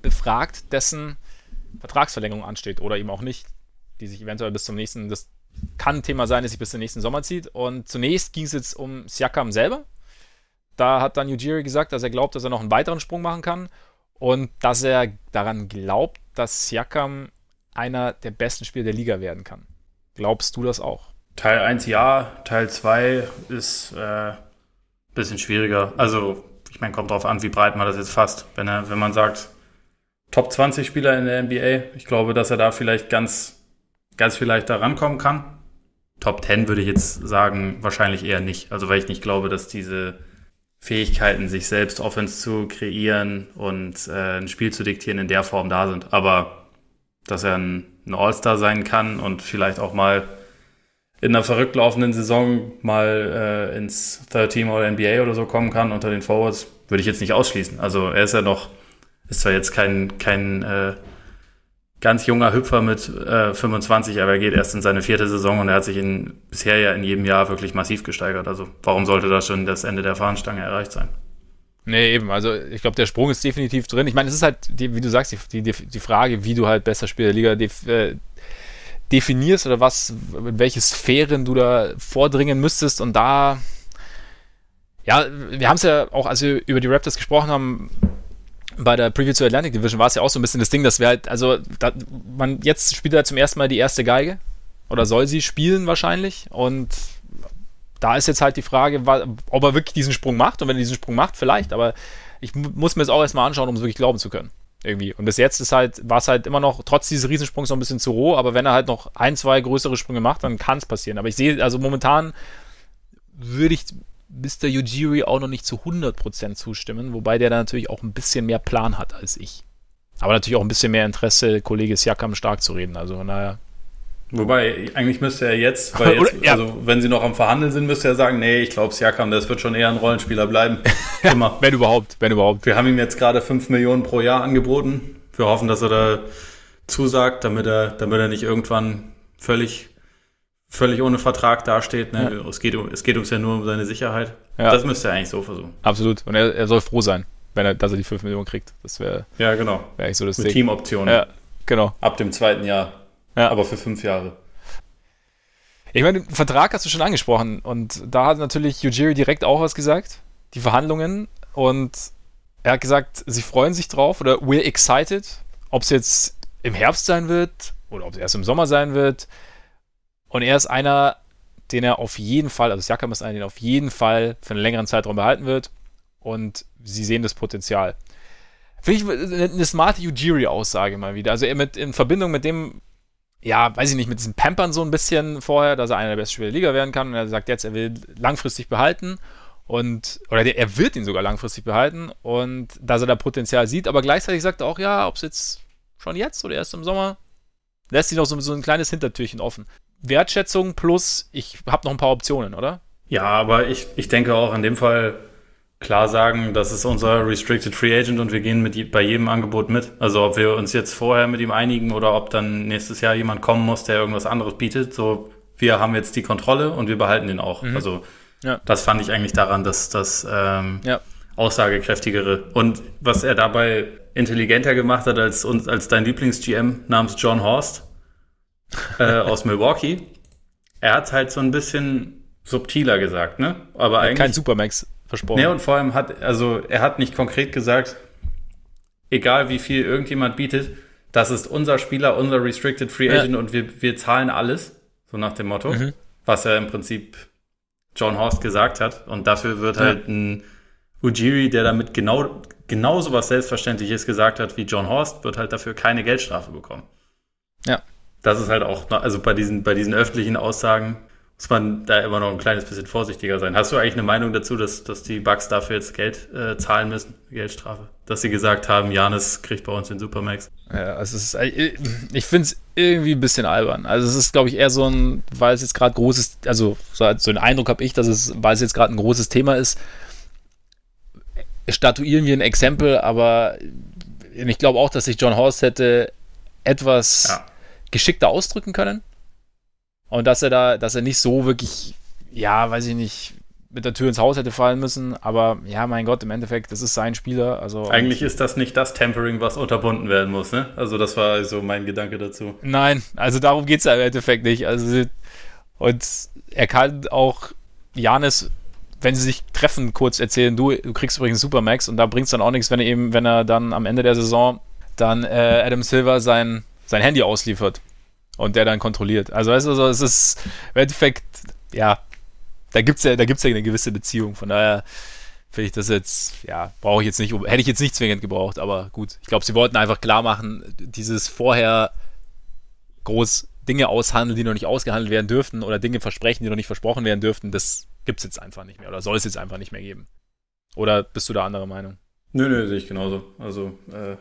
befragt, dessen Vertragsverlängerung ansteht oder eben auch nicht, die sich eventuell bis zum nächsten, das kann ein Thema sein, das sich bis zum nächsten Sommer zieht. Und zunächst ging es jetzt um Siakam selber. Da hat dann Ujiri gesagt, dass er glaubt, dass er noch einen weiteren Sprung machen kann und dass er daran glaubt, dass Siakam einer der besten Spieler der Liga werden kann. Glaubst du das auch? Teil 1 ja, Teil 2 ist äh, bisschen schwieriger. Also, ich meine, kommt drauf an, wie breit man das jetzt fasst. Wenn, wenn man sagt, Top 20 Spieler in der NBA, ich glaube, dass er da vielleicht ganz, ganz vielleicht da rankommen kann. Top 10 würde ich jetzt sagen, wahrscheinlich eher nicht. Also, weil ich nicht glaube, dass diese Fähigkeiten, sich selbst Offense zu kreieren und äh, ein Spiel zu diktieren, in der Form da sind. Aber dass er ein, ein All-Star sein kann und vielleicht auch mal in einer verrückt laufenden Saison mal äh, ins Third Team oder NBA oder so kommen kann unter den Forwards, würde ich jetzt nicht ausschließen. Also er ist ja noch, ist zwar jetzt kein, kein äh, ganz junger Hüpfer mit äh, 25, aber er geht erst in seine vierte Saison und er hat sich in, bisher ja in jedem Jahr wirklich massiv gesteigert. Also warum sollte da schon das Ende der Fahnenstange erreicht sein? Nee, eben. Also ich glaube, der Sprung ist definitiv drin. Ich meine, es ist halt, die, wie du sagst, die, die, die Frage, wie du halt besser Spieler der Liga def, äh, definierst oder was, in welche Sphären du da vordringen müsstest. Und da, ja, wir haben es ja auch, als wir über die Raptors gesprochen haben, bei der Preview zur Atlantic Division war es ja auch so ein bisschen das Ding, dass wir halt, also da, man jetzt spielt er zum ersten Mal die erste Geige oder soll sie spielen wahrscheinlich und da ist jetzt halt die Frage, ob er wirklich diesen Sprung macht und wenn er diesen Sprung macht, vielleicht, aber ich muss mir das auch erstmal anschauen, um es wirklich glauben zu können. Irgendwie. Und bis jetzt ist halt, war es halt immer noch, trotz dieses Riesensprungs noch ein bisschen zu roh, aber wenn er halt noch ein, zwei größere Sprünge macht, dann kann es passieren. Aber ich sehe, also momentan würde ich Mr. Ujiri auch noch nicht zu 100% zustimmen, wobei der da natürlich auch ein bisschen mehr Plan hat als ich. Aber natürlich auch ein bisschen mehr Interesse, Kollege Siakam stark zu reden. Also, naja. Wobei, eigentlich müsste er jetzt, weil jetzt, Oder, ja. also wenn sie noch am Verhandeln sind, müsste er sagen, nee, ich glaube, Siakam, das wird schon eher ein Rollenspieler bleiben. Immer. Wenn überhaupt, wenn überhaupt. Wir haben ihm jetzt gerade 5 Millionen pro Jahr angeboten. Wir hoffen, dass er da zusagt, damit er, damit er nicht irgendwann völlig, völlig ohne Vertrag dasteht. Ne? Ja. Es, geht, um- es geht uns ja nur um seine Sicherheit. Ja. Das müsste er eigentlich so versuchen. Absolut. Und er, er soll froh sein, wenn er, dass er die 5 Millionen kriegt. Das wäre Ja, genau. wär eigentlich so das Mit Ding. Teamoptionen. Ja, genau. Ab dem zweiten Jahr. Ja. Aber für fünf Jahre. Ich meine, den Vertrag hast du schon angesprochen und da hat natürlich Ujiri direkt auch was gesagt, die Verhandlungen und er hat gesagt, sie freuen sich drauf oder we're excited, ob es jetzt im Herbst sein wird oder ob es erst im Sommer sein wird und er ist einer, den er auf jeden Fall, also Siakam ist einer, den er auf jeden Fall für einen längeren Zeitraum behalten wird und sie sehen das Potenzial. Finde ich eine smarte Ujiri-Aussage mal wieder. Also mit, in Verbindung mit dem, ja, weiß ich nicht, mit diesem Pampern so ein bisschen vorher, dass er einer der besten Spieler der Liga werden kann. Und er sagt jetzt, er will langfristig behalten und, oder der, er wird ihn sogar langfristig behalten und dass er da Potenzial sieht, aber gleichzeitig sagt er auch, ja, ob es jetzt schon jetzt oder erst im Sommer, lässt sich noch so, so ein kleines Hintertürchen offen. Wertschätzung plus, ich habe noch ein paar Optionen, oder? Ja, aber ich, ich denke auch in dem Fall klar sagen, das ist unser Restricted Free Agent und wir gehen mit bei jedem Angebot mit. Also ob wir uns jetzt vorher mit ihm einigen oder ob dann nächstes Jahr jemand kommen muss, der irgendwas anderes bietet. So, wir haben jetzt die Kontrolle und wir behalten den auch. Also Ja. das fand ich eigentlich daran, dass das ähm, Ja. aussagekräftigere. Und was er dabei intelligenter gemacht hat als, uns, als dein Lieblings-GM namens John Horst äh, aus Milwaukee. Er hat halt so ein bisschen subtiler gesagt, ne? Aber eigentlich. Kein Supermax versprochen. Nee, und vor allem hat, also er hat nicht konkret gesagt, egal wie viel irgendjemand bietet, das ist unser Spieler, unser Restricted Free Ja. Agent und wir, wir zahlen alles, so nach dem Motto, Mhm. was er im Prinzip John Horst gesagt hat. Und dafür wird Ja. halt ein Ujiri, der damit genau, genauso was Selbstverständliches gesagt hat wie John Horst, wird halt dafür keine Geldstrafe bekommen. Ja. Das ist halt auch, also bei diesen, bei diesen öffentlichen Aussagen, muss man da immer noch ein kleines bisschen vorsichtiger sein. Hast du eigentlich eine Meinung dazu, dass, dass die Bucks dafür jetzt Geld äh, zahlen müssen, Geldstrafe? Dass sie gesagt haben, Janis kriegt bei uns den Supermax? Ja, also es ist, äh, ich finde es irgendwie ein bisschen albern. Also es ist, glaube ich, eher so ein, weil es jetzt gerade großes, also so, so einen Eindruck habe ich, dass es, weil es jetzt gerade ein großes Thema ist, statuieren wir ein Exempel, aber ich glaube auch, dass sich John Horst hätte etwas ja. Geschickter ausdrücken können. Und dass er da, dass er nicht so wirklich, ja, weiß ich nicht, mit der Tür ins Haus hätte fallen müssen. Aber ja, mein Gott, im Endeffekt, das ist sein Spieler. Also eigentlich ist das nicht das Tempering, was unterbunden werden muss, ne? Also das war so mein Gedanke dazu. Nein, also darum geht es ja im Endeffekt nicht. Also und er kann auch Janis, wenn sie sich treffen, kurz erzählen, du, du kriegst übrigens Supermax und da bringt es dann auch nichts, wenn er eben, wenn er dann am Ende der Saison dann äh, Adam Silver sein, sein Handy ausliefert und der dann kontrolliert. Also, weißt du, also, es ist im Endeffekt, ja, da gibt es ja, da gibt's ja eine gewisse Beziehung. Von daher finde ich das jetzt, ja, brauche ich jetzt nicht, hätte ich jetzt nicht zwingend gebraucht, aber gut. Ich glaube, sie wollten einfach klar machen, dieses vorher groß Dinge aushandeln, die noch nicht ausgehandelt werden dürften oder Dinge versprechen, die noch nicht versprochen werden dürften, das gibt es jetzt einfach nicht mehr oder soll es jetzt einfach nicht mehr geben. Oder bist du da anderer Meinung? Nö, nö, sehe ich genauso. Also, äh,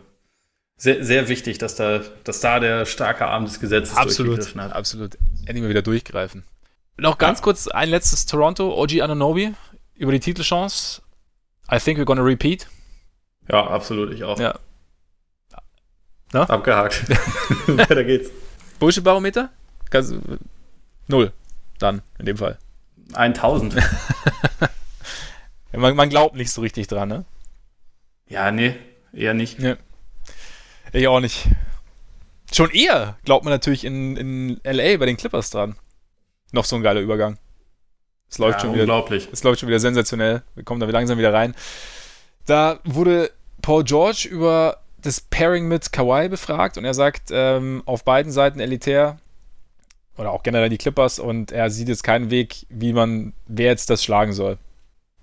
sehr, sehr wichtig, dass da, dass da der starke Arm des Gesetzes absolut, hat. Absolut. Endlich mal wieder durchgreifen. Noch ganz ja. kurz ein letztes Toronto, OG Ananobi, über die Titelchance. I think we're gonna repeat. Ja, absolut, ich auch. Ja. Na? Abgehakt. Weiter geht's. Bullshit-Barometer? Null. Dann, in dem Fall. 1000. man, man glaubt nicht so richtig dran, ne? Ja, nee, eher nicht. Ja. Ich auch nicht. Schon eher glaubt man natürlich in, in LA bei den Clippers dran. Noch so ein geiler Übergang. Es läuft ja, schon wieder. Unglaublich. Es läuft schon wieder sensationell. Wir kommen da langsam wieder rein. Da wurde Paul George über das Pairing mit Kawhi befragt und er sagt, ähm, auf beiden Seiten elitär oder auch generell die Clippers und er sieht jetzt keinen Weg, wie man, wer jetzt das schlagen soll.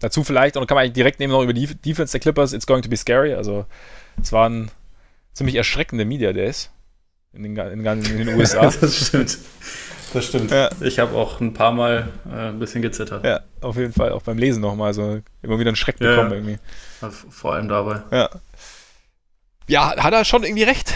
Dazu vielleicht, und kann man eigentlich direkt nehmen noch über die Defense der Clippers, it's going to be scary. Also, es waren ziemlich erschreckende Media Days in den, in, in den USA. das stimmt. Das stimmt. Ja. Ich habe auch ein paar Mal äh, ein bisschen gezittert. Ja, auf jeden Fall. Auch beim Lesen nochmal so immer wieder einen Schreck bekommen ja, irgendwie. Vor allem dabei. Ja. Ja, hat er schon irgendwie recht.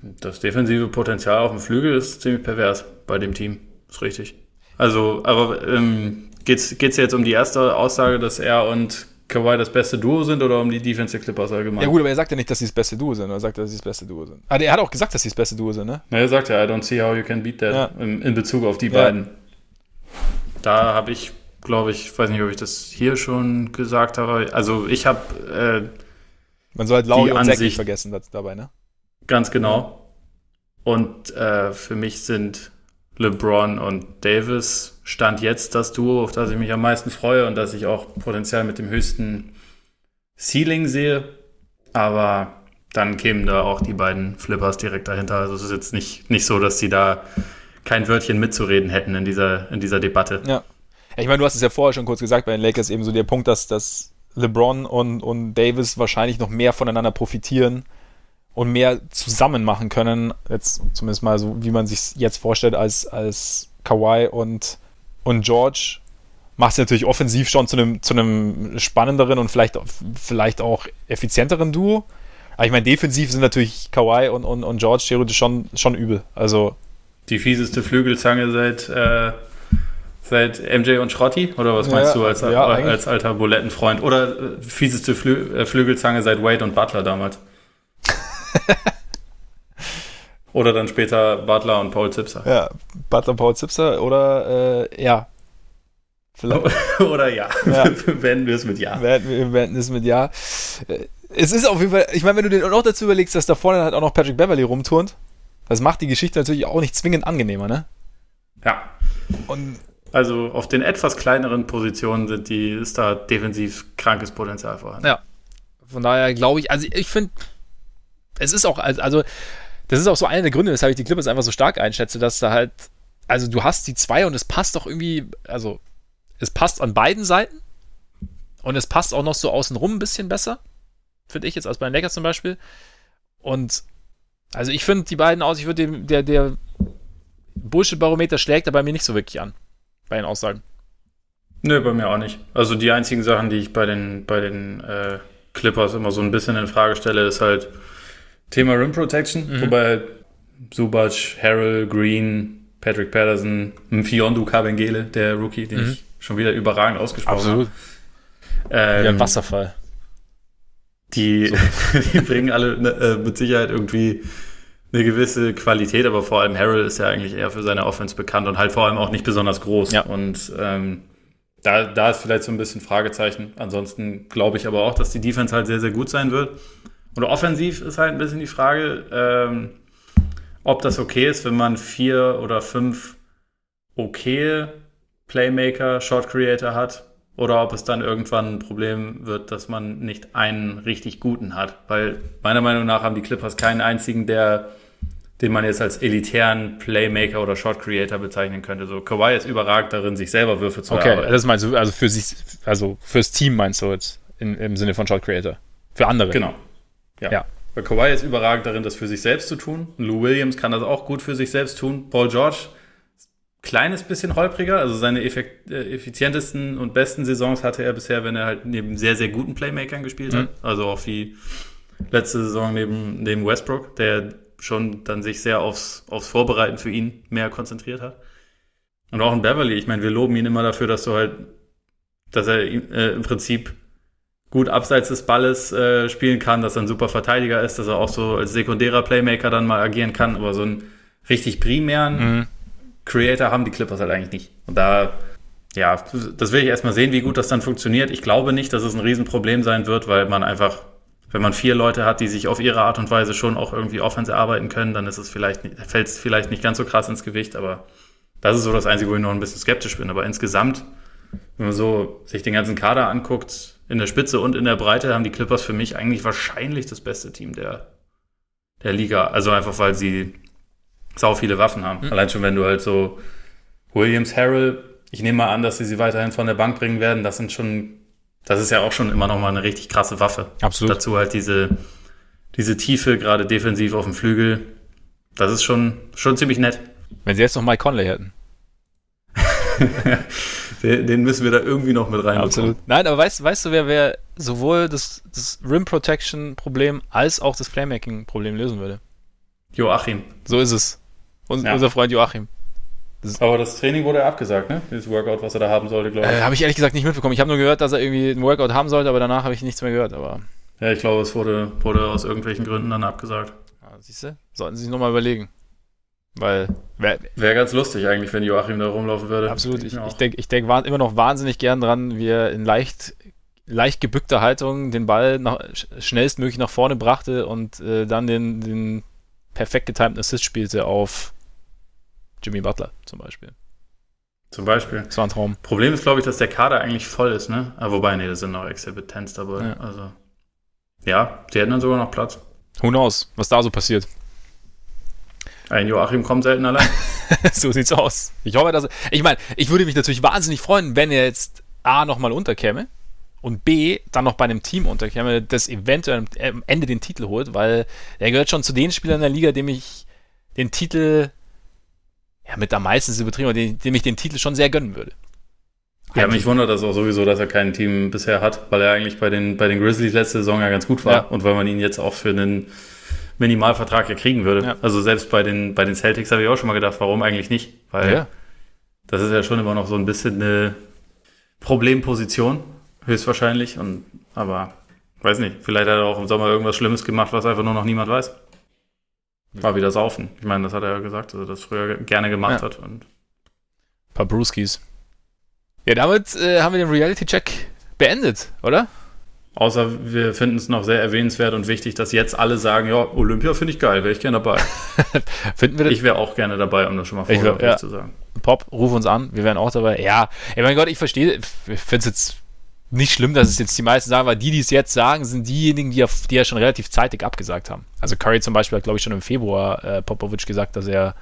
Das defensive Potenzial auf dem Flügel ist ziemlich pervers bei dem Team. Ist richtig. Also, aber ähm, geht es jetzt um die erste Aussage, dass er und Kawhi das beste Duo sind oder um die Defense der Clippers allgemein? Ja gut, aber er sagt ja nicht, dass sie das beste Duo sind. Er sagt, dass sie das beste Duo sind. Ah, er hat auch gesagt, dass sie das beste Duo sind, ne? Ja, er sagt ja, I don't see how you can beat that ja. in, in, Bezug auf die ja. beiden. Da habe ich, glaube ich, weiß nicht, ob ich das hier schon gesagt habe. Also ich habe äh, Man soll halt Lauri und Zack nicht vergessen dabei, ne? Ganz genau. Und äh, für mich sind LeBron und Davis stand jetzt das Duo, auf das ich mich am meisten freue und das ich auch potenziell mit dem höchsten Ceiling sehe. Aber dann kämen da auch die beiden Flippers direkt dahinter. Also es ist jetzt nicht, nicht so, dass sie da kein Wörtchen mitzureden hätten in dieser, in dieser Debatte. Ja. Ich meine, du hast es ja vorher schon kurz gesagt bei den Lakers, eben so der Punkt, dass, dass LeBron und, und Davis wahrscheinlich noch mehr voneinander profitieren und mehr zusammen machen können. Jetzt zumindest mal so, wie man sich jetzt vorstellt, als, als Kawhi und, und George. Macht es natürlich offensiv schon zu einem, zu einem spannenderen und vielleicht, vielleicht auch effizienteren Duo. Aber ich meine, defensiv sind natürlich Kawhi und, und, und George theoretisch schon, schon übel. Also. Die fieseste Flügelzange seit, äh, seit MJ und Schrotti? Oder was meinst ja, du als, ja, als alter Bulettenfreund? Oder äh, fieseste Flü äh, Flügelzange seit Wade und Butler damals? oder dann später Butler und Paul Zipser. Ja, Butler, Paul Zipser oder äh, ja. Vielleicht. oder ja. ja. Wenden wir es mit Ja. Wir wenden es mit Ja. Äh, es ist auf jeden Fall, ich meine, wenn du dir auch dazu überlegst, dass da vorne halt auch noch Patrick Beverly rumturnt, das macht die Geschichte natürlich auch nicht zwingend angenehmer, ne? Ja. Und also auf den etwas kleineren Positionen sind die, ist da defensiv krankes Potenzial vorhanden. Ja. Von daher glaube ich, also ich finde, es ist auch, also, das ist auch so einer der Gründe, weshalb ich die Clippers einfach so stark einschätze, dass da halt, also du hast die zwei und es passt doch irgendwie, also es passt an beiden Seiten und es passt auch noch so außenrum ein bisschen besser, finde ich jetzt, als bei den Lakers zum Beispiel. Und also ich finde die beiden aus, ich würde der, der Bullshit-Barometer schlägt da bei mir nicht so wirklich an. bei den Aussagen. Nö, bei mir auch nicht. Also die einzigen Sachen, die ich bei den, bei den äh, Clippers immer so ein bisschen in Frage stelle, ist halt Thema Rim Protection, mhm. wobei Subac, Harrell, Green, Patrick Patterson, Fiondu Kabengele, der Rookie, den mhm. ich schon wieder überragend ausgesprochen Absolut. habe. Ähm, Wie ein Wasserfall. Die, so. die bringen alle ne, äh, mit Sicherheit irgendwie eine gewisse Qualität, aber vor allem Harrell ist ja eigentlich eher für seine Offense bekannt und halt vor allem auch nicht besonders groß. Ja. Und ähm, da, da ist vielleicht so ein bisschen Fragezeichen. Ansonsten glaube ich aber auch, dass die Defense halt sehr, sehr gut sein wird. Und offensiv ist halt ein bisschen die Frage, ähm, ob das okay ist, wenn man vier oder fünf okay Playmaker, Shot Creator hat oder ob es dann irgendwann ein Problem wird, dass man nicht einen richtig guten hat. Weil meiner Meinung nach haben die Clippers keinen einzigen, der, den man jetzt als elitären Playmaker oder Shot Creator bezeichnen könnte. So Kawhi ist überragend darin, sich selber Würfe zu okay, erarbeiten. Okay, das meinst du, also für sich, also fürs Team meinst du jetzt in, im Sinne von Shot Creator. Für andere. Genau. Ja. ja. Weil Kawhi ist überragend darin, das für sich selbst zu tun. Lou Williams kann das auch gut für sich selbst tun. Paul George kleines bisschen holpriger. Also seine effekt, äh, effizientesten und besten Saisons hatte er bisher, wenn er halt neben sehr, sehr guten Playmakern gespielt mhm. hat. Also auch wie letzte Saison neben, neben Westbrook, der schon dann sich sehr aufs, aufs Vorbereiten für ihn mehr konzentriert hat. Und auch in Beverly, ich meine, wir loben ihn immer dafür, dass du halt, dass er äh, im Prinzip gut abseits des Balles äh, spielen kann, dass er ein super Verteidiger ist, dass er auch so als sekundärer Playmaker dann mal agieren kann, aber so einen richtig primären mhm. Creator haben die Clippers halt eigentlich nicht. Und da, ja, das will ich erstmal sehen, wie gut das dann funktioniert. Ich glaube nicht, dass es ein Riesenproblem sein wird, weil man einfach, wenn man vier Leute hat, die sich auf ihre Art und Weise schon auch irgendwie Offense erarbeiten können, dann ist es vielleicht, fällt es vielleicht nicht ganz so krass ins Gewicht, aber das ist so das Einzige, wo ich noch ein bisschen skeptisch bin. Aber insgesamt, wenn man so sich den ganzen Kader anguckt, in der Spitze und in der Breite haben die Clippers für mich eigentlich wahrscheinlich das beste Team der, der Liga. Also einfach, weil sie sau viele Waffen haben. Mhm. Allein schon, wenn du halt so Williams, Harrell, ich nehme mal an, dass sie sie weiterhin von der Bank bringen werden. Das sind schon, das ist ja auch schon immer noch mal eine richtig krasse Waffe. Absolut. Dazu halt diese, diese Tiefe, gerade defensiv auf dem Flügel. Das ist schon, schon ziemlich nett. Wenn sie jetzt noch Mike Conley hätten. den, müssen wir da irgendwie noch mit rein. Absolut. Nein, aber weißt, weißt du, wer, wer sowohl das, das Rim Protection Problem als auch das Playmaking Problem lösen würde? Joachim. So ist es. Und, ja. Unser Freund Joachim. Das Aber das Training wurde ja abgesagt, ne? Dieses Workout, was er da haben sollte, glaube ich. Äh, habe ich ehrlich gesagt nicht mitbekommen. Ich habe nur gehört, dass er irgendwie ein Workout haben sollte, aber danach habe ich nichts mehr gehört. Aber ja, ich glaube, es wurde, wurde aus irgendwelchen Gründen dann abgesagt. Ja, siehst du? Sollten Sie sich nochmal überlegen. Weil. Wäre wär ganz lustig eigentlich, wenn Joachim da rumlaufen würde. Absolut. Ich, ich denke ich denk immer noch wahnsinnig gern dran, wie er in leicht, leicht gebückter Haltung den Ball nach, schnellstmöglich nach vorne brachte und äh, dann den, den perfekt getimten Assist spielte auf Jimmy Butler zum Beispiel. Zum Beispiel. Das war ein Traum. Problem ist, glaube ich, dass der Kader eigentlich voll ist, ne? Ah, wobei, nee, da sind noch Exhibit 10s dabei. Ja. Also, ja, die hätten dann sogar noch Platz. Who knows, was da so passiert. Ein Joachim kommt selten allein. so sieht's aus. Ich hoffe, dass. Ich meine, ich würde mich natürlich wahnsinnig freuen, wenn er jetzt A nochmal unterkäme und B dann noch bei einem Team unterkäme, das eventuell am Ende den Titel holt, weil er gehört schon zu den Spielern in der Liga, dem ich den Titel ja mit am meisten übertrieben, dem, dem ich den Titel schon sehr gönnen würde. Ja, mich wundert das auch sowieso, dass er kein Team bisher hat, weil er eigentlich bei den, bei den Grizzlies letzte Saison ja ganz gut war ja. und weil man ihn jetzt auch für einen Minimalvertrag ja kriegen würde. Ja. Also selbst bei den, bei den Celtics habe ich auch schon mal gedacht, warum eigentlich nicht? Weil ja. das ist ja schon immer noch so ein bisschen eine Problemposition höchstwahrscheinlich. Und, aber weiß nicht, vielleicht hat er auch im Sommer irgendwas Schlimmes gemacht, was einfach nur noch niemand weiß. War wieder saufen. Ich meine, das hat er ja gesagt, dass er das früher gerne gemacht ja. hat. Und ein paar Brewskis. Ja, damit äh, haben wir den Reality-Check beendet, oder? Außer wir finden es noch sehr erwähnenswert und wichtig, dass jetzt alle sagen, ja, Olympia finde ich geil, wäre ich gerne dabei. finden wir das? Ich wäre auch gerne dabei, um das schon mal vorher ja. zu sagen. Pop, ruf uns an, wir wären auch dabei. Ja, ey, mein Gott, ich verstehe, ich finde es jetzt nicht schlimm, dass es jetzt die meisten sagen, weil die, die es jetzt sagen, sind diejenigen, die ja, die ja schon relativ zeitig abgesagt haben. Also Curry zum Beispiel hat, glaube ich, schon im Februar äh, Popovic gesagt, dass er,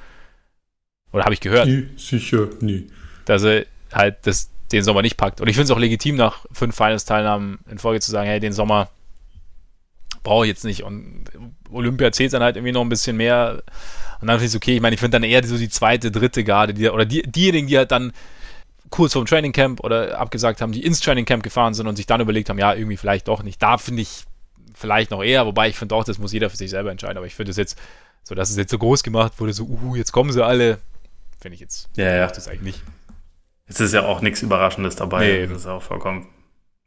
oder habe ich gehört? Nie, sicher, nie. Dass er halt das, den Sommer nicht packt. Und ich finde es auch legitim, nach fünf Finals-Teilnahmen in Folge zu sagen, hey, den Sommer brauche ich jetzt nicht. Und Olympia zählt dann halt irgendwie noch ein bisschen mehr. Und dann finde ich es okay. Ich meine, ich finde dann eher so die zweite, dritte Garde, die, oder die, diejenigen, die halt dann kurz vorm Training Camp oder abgesagt haben, die ins Training Camp gefahren sind und sich dann überlegt haben, ja, irgendwie vielleicht doch nicht. Da finde ich vielleicht noch eher, wobei ich finde auch, das muss jeder für sich selber entscheiden. Aber ich finde es jetzt, so dass es jetzt so groß gemacht wurde, so, uh, jetzt kommen sie alle, finde ich jetzt, ja, ja. das eigentlich nicht. Es ist ja auch nichts Überraschendes dabei. Nee. Das ist auch vollkommen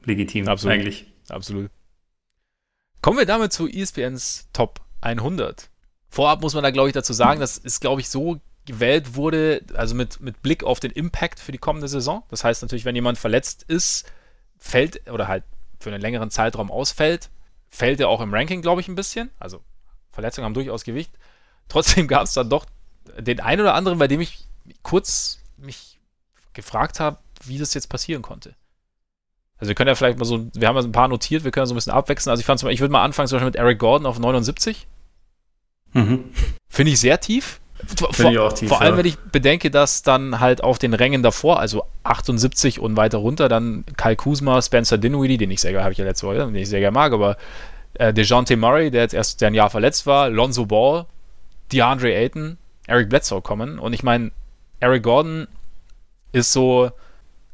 legitim Absolut. eigentlich. Absolut. Kommen wir damit zu ESPNs Top 100. Vorab muss man da, glaube ich, dazu sagen, das ist, glaube ich, so gewählt wurde, also mit, mit Blick auf den Impact für die kommende Saison. Das heißt natürlich, wenn jemand verletzt ist, fällt oder halt für einen längeren Zeitraum ausfällt, fällt er auch im Ranking, glaube ich, ein bisschen. Also Verletzungen haben durchaus Gewicht. Trotzdem gab es dann doch den einen oder anderen, bei dem ich kurz mich gefragt habe, wie das jetzt passieren konnte. Also wir können ja vielleicht mal so, wir haben ja ein paar notiert, wir können so ein bisschen abwechseln. Also ich fand zum Beispiel, ich würde mal anfangen zum Beispiel mit Eric Gordon auf 79. Mhm. Finde ich sehr tief. Vor, ich auch tief, vor allem, ja. wenn ich bedenke, dass dann halt auf den Rängen davor, also 78 und weiter runter, dann Kyle Kuzma, Spencer Dinwiddie, den ich sehr gerne, habe ich ja letzte Woche, den ich sehr gerne mag, aber äh, DeJounte Murray, der jetzt erst ein Jahr verletzt war, Lonzo Ball, DeAndre Ayton, Eric Bledsoe kommen. Und ich meine, Eric Gordon ist so,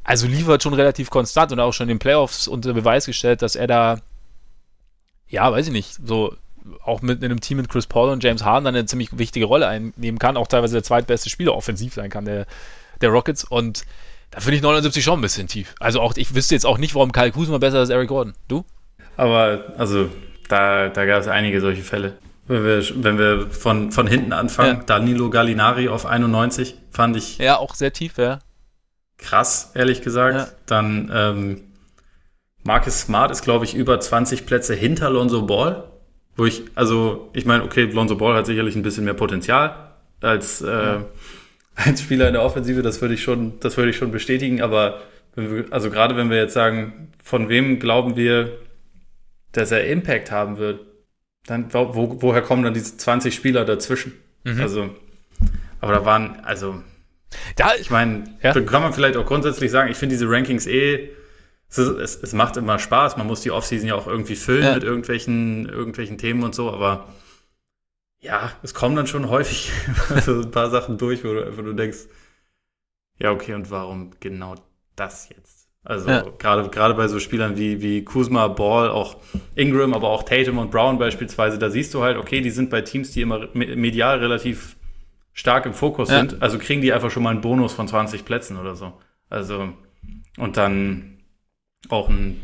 also liefert schon relativ konstant und auch schon in den Playoffs unter Beweis gestellt, dass er da, ja, weiß ich nicht, so auch mit einem Team mit Chris Paul und James Harden dann eine ziemlich wichtige Rolle einnehmen kann, auch teilweise der zweitbeste Spieler offensiv sein kann, der, der Rockets. Und da finde ich 79 schon ein bisschen tief. Also auch, ich wüsste jetzt auch nicht, warum Kyle Kuzma besser ist als Eric Gordon. Du? Aber, also, da, da gab es einige solche Fälle. Wenn wir, wenn wir von, von hinten anfangen, ja. Danilo Gallinari auf 91, fand ich. Ja, auch sehr tief, ja. Krass, ehrlich gesagt. Ja. Dann ähm, Marcus Smart ist, glaube ich, über 20 Plätze hinter Lonzo Ball. Wo ich, also, ich meine, okay, Lonzo Ball hat sicherlich ein bisschen mehr Potenzial als, äh, als Spieler in der Offensive, das würde ich schon, das würde ich schon bestätigen, aber wir, also gerade wenn wir jetzt sagen, von wem glauben wir, dass er Impact haben wird, dann wo, woher kommen dann diese 20 Spieler dazwischen? Mhm. Also, aber da waren, also, da, ich meine, ja. kann man vielleicht auch grundsätzlich sagen, ich finde diese Rankings eh es, es, es, macht immer Spaß. Man muss die Offseason ja auch irgendwie füllen ja. mit irgendwelchen, irgendwelchen Themen und so, aber ja, es kommen dann schon häufig so ein paar Sachen durch, wo du, wo du denkst, ja, okay, und warum genau das jetzt? Also ja. gerade gerade bei so Spielern wie wie Kuzma, Ball, auch Ingram, aber auch Tatum und Brown beispielsweise, da siehst du halt, okay, die sind bei Teams, die immer medial relativ stark im Fokus ja. sind, also kriegen die einfach schon mal einen Bonus von 20 Plätzen oder so. Also und dann auch ein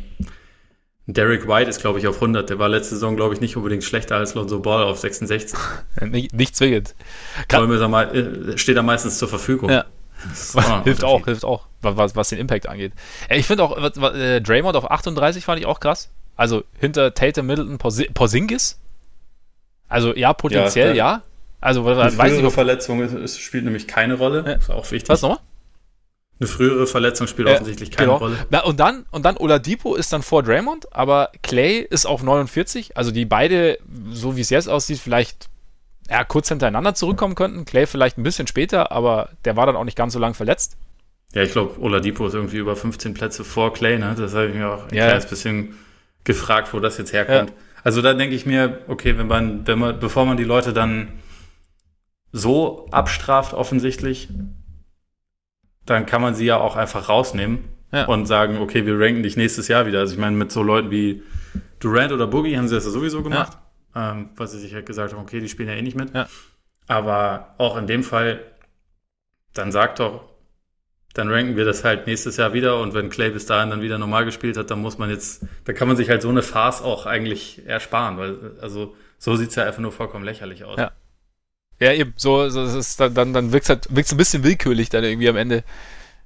Derek White ist, glaube ich, auf 100. Der war letzte Saison, glaube ich, nicht unbedingt schlechter als Lonzo Ball auf 66. nicht, nicht zwingend. Äh, steht da meistens zur Verfügung. Ja. hilft auch, hilft auch, was, was den Impact angeht. Ich finde auch, äh, Draymond auf 38 fand ich auch krass. Also hinter Tatum, Middleton, Porzingis. Also ja, potenziell ja. ja. Also weiß ich, Verletzung ist, ist, spielt nämlich keine Rolle. Ja. Ist auch wichtig. Was nochmal? Eine frühere Verletzung spielt äh, offensichtlich keine genau. Rolle. Na, und dann, und dann Oladipo ist dann vor Draymond, aber Clay ist auf 49. Also die beide, so wie es jetzt aussieht, vielleicht ja, kurz hintereinander zurückkommen könnten. Clay vielleicht ein bisschen später, aber der war dann auch nicht ganz so lang verletzt. Ja, ich glaube, Oladipo ist irgendwie über 15 Plätze vor Clay, ne? Das habe ich mir auch ein ja. kleines bisschen gefragt, wo das jetzt herkommt. Ja. Also da denke ich mir, okay, wenn man, wenn man, bevor man die Leute dann so abstraft offensichtlich, dann kann man sie ja auch einfach rausnehmen ja. und sagen, okay, wir ranken dich nächstes Jahr wieder. Also ich meine, mit so Leuten wie Durant oder Boogie haben sie das ja sowieso gemacht, ja. ähm, weil sie sich halt gesagt haben, okay, die spielen ja eh nicht mit. Ja. Aber auch in dem Fall, dann sagt doch, dann ranken wir das halt nächstes Jahr wieder und wenn Clay bis dahin dann wieder normal gespielt hat, dann muss man jetzt, da kann man sich halt so eine Farce auch eigentlich ersparen, weil also so sieht es ja einfach nur vollkommen lächerlich aus. Ja. Ja, eben, so, so ist dann, dann, dann wirkt es halt, wirkt's ein bisschen willkürlich dann irgendwie am Ende.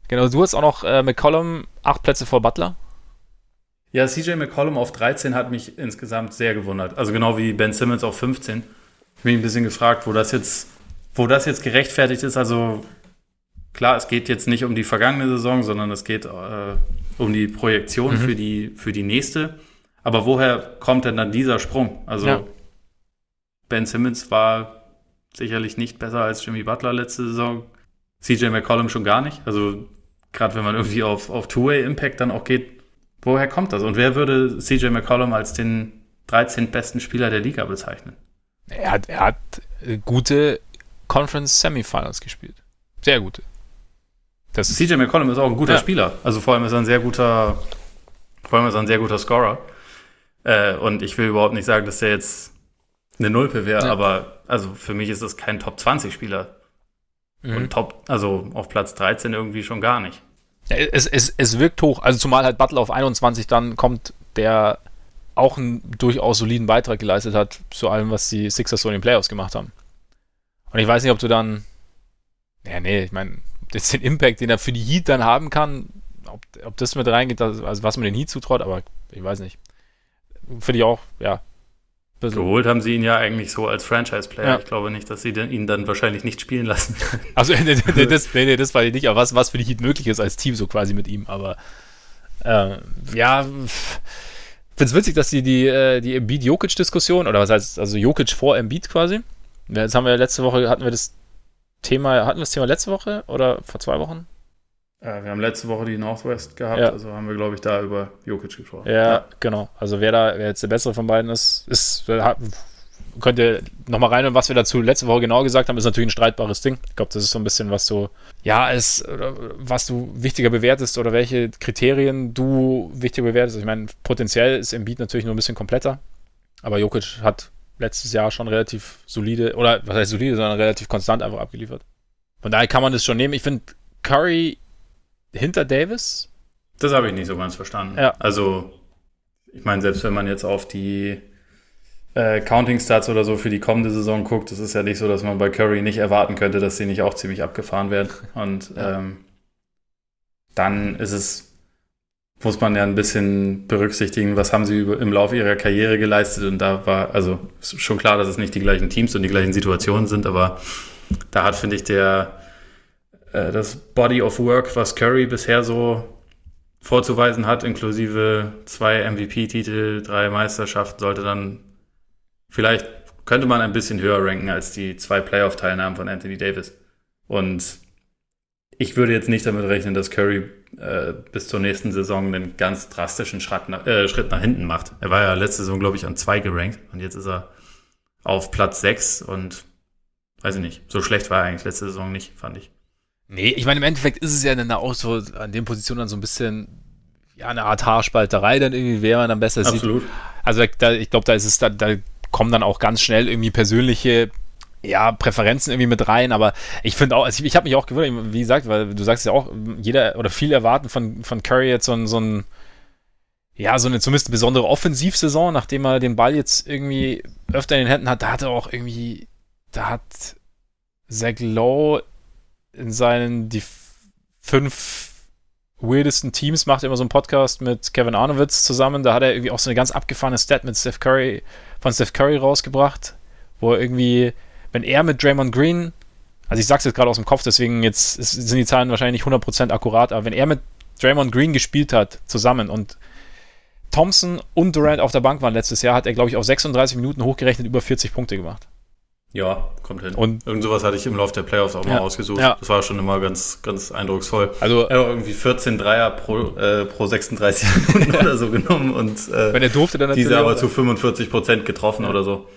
Genau, du hast auch noch äh, McCollum acht Plätze vor Butler. Ja, CJ McCollum auf 13 hat mich insgesamt sehr gewundert. Also genau wie Ben Simmons auf 15. Ich bin ein bisschen gefragt, wo das jetzt, wo das jetzt gerechtfertigt ist. Also klar, es geht jetzt nicht um die vergangene Saison, sondern es geht äh, um die Projektion mhm. für, die, für die nächste. Aber woher kommt denn dann dieser Sprung? Also ja. Ben Simmons war sicherlich nicht besser als Jimmy Butler letzte Saison. CJ McCollum schon gar nicht. Also gerade wenn man irgendwie auf, auf Two-Way-Impact dann auch geht, woher kommt das? Und wer würde CJ McCollum als den 13. besten Spieler der Liga bezeichnen? Er hat, er hat gute Conference Semifinals gespielt. Sehr gute. Das CJ McCollum ist auch ein guter ja. Spieler. Also vor allem ist er ein sehr guter, vor allem ist er ein sehr guter Scorer. Äh, und ich will überhaupt nicht sagen, dass der jetzt eine Nulpe wäre, ja. aber also für mich ist das kein Top 20 Spieler. Mhm. Und Top, also auf Platz 13 irgendwie schon gar nicht. Ja, es, es, es wirkt hoch, also zumal halt Butler auf 21 dann kommt, der auch einen durchaus soliden Beitrag geleistet hat zu allem, was die Sixers so in den Playoffs gemacht haben. Und ich weiß nicht, ob du dann, ja, nee, ich meine, jetzt den Impact, den er für die Heat dann haben kann, ob, ob das mit reingeht, also was man den Heat zutraut, aber ich weiß nicht. Finde ich auch, ja. Geholt haben sie ihn ja eigentlich so als Franchise-Player. Ja. Ich glaube nicht, dass sie ihn dann wahrscheinlich nicht spielen lassen. Also, nee, nee, das, nee, das war nicht, aber was, was für die Heat möglich ist als Team, so quasi mit ihm, aber äh, ja, finde es witzig, dass die, die, äh, die Embiid-Jokic-Diskussion, oder was heißt, also Jokic vor Embiid quasi, Jetzt haben wir letzte Woche, hatten wir das Thema, hatten wir das Thema letzte Woche oder vor zwei Wochen? Äh, wir haben letzte Woche die Northwest gehabt, ja. also haben wir, glaube ich, da über Jokic gesprochen. Ja, ja, genau. Also wer da, wer jetzt der bessere von beiden ist, ist, könnt ihr nochmal rein und was wir dazu letzte Woche genau gesagt haben, ist natürlich ein streitbares Ding. Ich glaube, das ist so ein bisschen, was du, ja, ist, was du wichtiger bewertest oder welche Kriterien du wichtiger bewertest. Ich meine, potenziell ist im Beat natürlich nur ein bisschen kompletter, aber Jokic hat letztes Jahr schon relativ solide, oder was heißt solide, sondern relativ konstant einfach abgeliefert. Von daher kann man das schon nehmen. Ich finde Curry hinter Davis. Das habe ich nicht so ganz verstanden. Ja. Also, ich meine, selbst wenn man jetzt auf die äh, Counting Stats oder so für die kommende Saison guckt, das ist ja nicht so, dass man bei Curry nicht erwarten könnte, dass sie nicht auch ziemlich abgefahren werden. Und ja. ähm, dann ist es muss man ja ein bisschen berücksichtigen, was haben sie über, im Laufe ihrer Karriere geleistet. Und da war, also schon klar, dass es nicht die gleichen Teams und die gleichen Situationen sind, aber da hat, finde ich, der äh, das Body of Work, was Curry bisher so vorzuweisen hat, inklusive zwei MVP-Titel, drei Meisterschaften, sollte dann vielleicht könnte man ein bisschen höher ranken als die zwei Playoff-Teilnahmen von Anthony Davis. Und ich würde jetzt nicht damit rechnen, dass Curry äh, bis zur nächsten Saison einen ganz drastischen Schritt nach, äh, Schritt nach hinten macht. Er war ja letzte Saison, glaube ich, an zwei gerankt und jetzt ist er auf Platz sechs und weiß ich nicht, so schlecht war er eigentlich letzte Saison nicht, fand ich. Nee, ich meine, im Endeffekt ist es ja dann auch so an den Positionen dann so ein bisschen ja, eine Art Haarspalterei dann irgendwie, wer man dann besser Absolut. sieht. Also da, ich glaube, da ist es da, da kommen dann auch ganz schnell irgendwie persönliche ja, Präferenzen irgendwie mit rein, aber ich finde auch, also ich, ich habe mich auch gewundert, wie gesagt, weil du sagst ja auch, jeder oder viele erwarten von, von Curry jetzt so ein, so ein, ja, so eine zumindest besondere Offensivsaison, nachdem er den Ball jetzt irgendwie öfter in den Händen hat, da hat er auch irgendwie, da hat Zach Lowe in seinen, die fünf weirdesten Teams macht immer so einen Podcast mit Kevin Arnowitz zusammen, da hat er irgendwie auch so eine ganz abgefahrene Stat mit Steph Curry, von Steph Curry rausgebracht, wo er irgendwie wenn er mit Draymond Green, also ich sag's jetzt gerade aus dem Kopf, deswegen jetzt sind die Zahlen wahrscheinlich 100% akkurat, aber wenn er mit Draymond Green gespielt hat, zusammen und Thompson und Durant auf der Bank waren letztes Jahr, hat er, glaube ich, auf 36 Minuten hochgerechnet über 40 Punkte gemacht. Ja, kommt hin. Und Irgend sowas hatte ich im Laufe der Playoffs auch ja, mal ausgesucht. Ja. Das war schon immer ganz, ganz eindrucksvoll. Also er hat irgendwie 14 Dreier pro, äh, pro 36 Minuten oder so genommen und äh, wenn er durfte, dann diese aber zu 45 Prozent getroffen ja. oder so.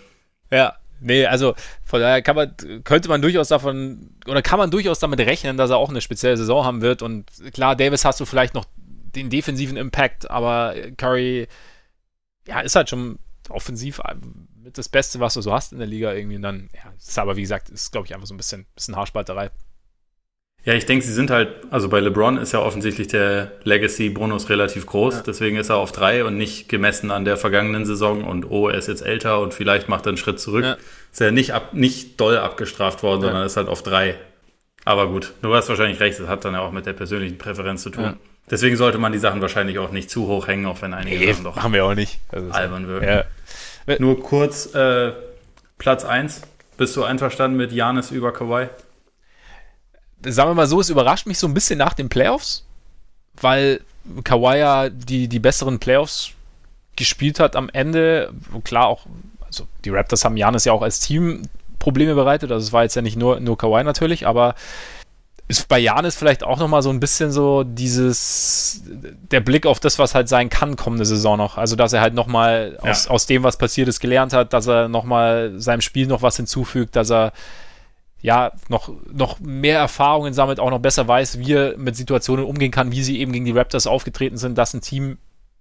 Ja, Nee, also von daher kann man, könnte man durchaus davon, oder kann man durchaus damit rechnen, dass er auch eine spezielle Saison haben wird. Und klar, Davis hast du vielleicht noch den defensiven Impact, aber Curry, ja, ist halt schon offensiv mit das Beste, was du so hast in der Liga irgendwie. Und dann, ja, ist aber wie gesagt, ist glaube ich einfach so ein bisschen, bisschen Haarspalterei. Ja, ich denke, sie sind halt, also bei LeBron ist ja offensichtlich der Legacy-Bonus relativ groß, ja. deswegen ist er auf drei und nicht gemessen an der vergangenen Saison und oh, er ist jetzt älter und vielleicht macht er einen Schritt zurück. Ja. Ist ja nicht, ab, nicht doll abgestraft worden, ja. sondern ist halt auf drei. Aber gut, du hast wahrscheinlich recht, das hat dann ja auch mit der persönlichen Präferenz zu tun. Deswegen sollte man die Sachen wahrscheinlich auch nicht zu hoch hängen, auch wenn einige nee, Sachen doch machen wir auch nicht. Also albern wirken. Nur kurz, äh, Platz eins. Bist du einverstanden mit Janis über Kawhi? sagen wir mal so, es überrascht mich so ein bisschen nach den Playoffs, weil Kawhi ja die, die besseren Playoffs gespielt hat am Ende. Klar, auch, also die Raptors haben Janis ja auch als Team Probleme bereitet. Also es war jetzt ja nicht nur, nur Kawhi natürlich, aber ist bei Janis vielleicht auch nochmal so ein bisschen so dieses, der Blick auf das, was halt sein kann kommende Saison noch. Also, dass er halt nochmal ja. aus, aus dem, was passiert ist, gelernt hat, dass er nochmal seinem Spiel noch was hinzufügt, dass er ja, noch, noch mehr Erfahrungen sammelt, auch noch besser weiß, wie er mit Situationen umgehen kann, wie sie eben gegen die Raptors aufgetreten sind, dass ein Team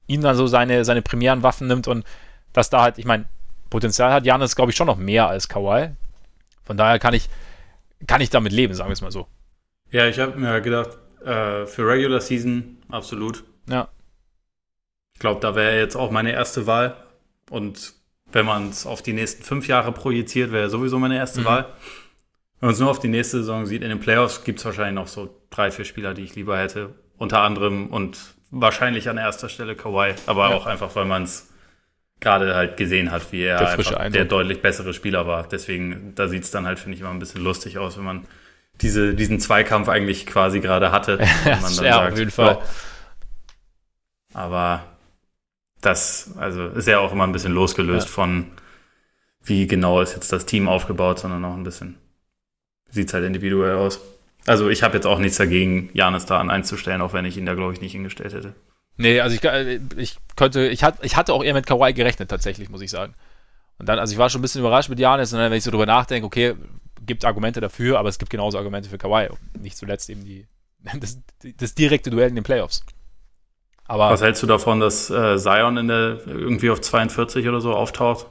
ihn dann so seine, seine primären Waffen nimmt und dass da halt, ich meine, Potenzial hat Janis, glaube ich, schon noch mehr als Kawhi. Von daher kann ich, kann ich damit leben, sagen wir es mal so. Ja, ich habe mir gedacht, äh, für Regular Season absolut. Ja. Ich glaube, da wäre jetzt auch meine erste Wahl. Und wenn man es auf die nächsten fünf Jahre projiziert, wäre sowieso meine erste mhm. Wahl. Wenn man es nur auf die nächste Saison sieht, in den Playoffs gibt es wahrscheinlich noch so drei, vier Spieler, die ich lieber hätte. Unter anderem und wahrscheinlich an erster Stelle Kawhi, aber ja. auch einfach, weil man es gerade halt gesehen hat, wie er der, der deutlich bessere Spieler war. Deswegen, da sieht es dann halt, finde ich, immer ein bisschen lustig aus, wenn man diese, diesen Zweikampf eigentlich quasi gerade hatte. ja, man dann ja sagt, auf jeden Fall. Aber das, also ist ja auch immer ein bisschen losgelöst ja. von, wie genau ist jetzt das Team aufgebaut, sondern auch ein bisschen, sieht es halt individuell aus. Also ich habe jetzt auch nichts dagegen, Janis da an einzustellen, auch wenn ich ihn da, glaube ich, nicht hingestellt hätte. Nee, also ich, äh, ich könnte, ich, hat, ich hatte auch eher mit Kawhi gerechnet, tatsächlich, muss ich sagen. Und dann, also ich war schon ein bisschen überrascht mit Janis und dann, wenn ich so drüber nachdenke, okay, gibt Argumente dafür, aber es gibt genauso Argumente für Kawhi. Nicht zuletzt eben die, das, das direkte Duell in den Playoffs. Aber Was hältst du davon, dass äh, Zion in der irgendwie auf 42 oder so auftaucht?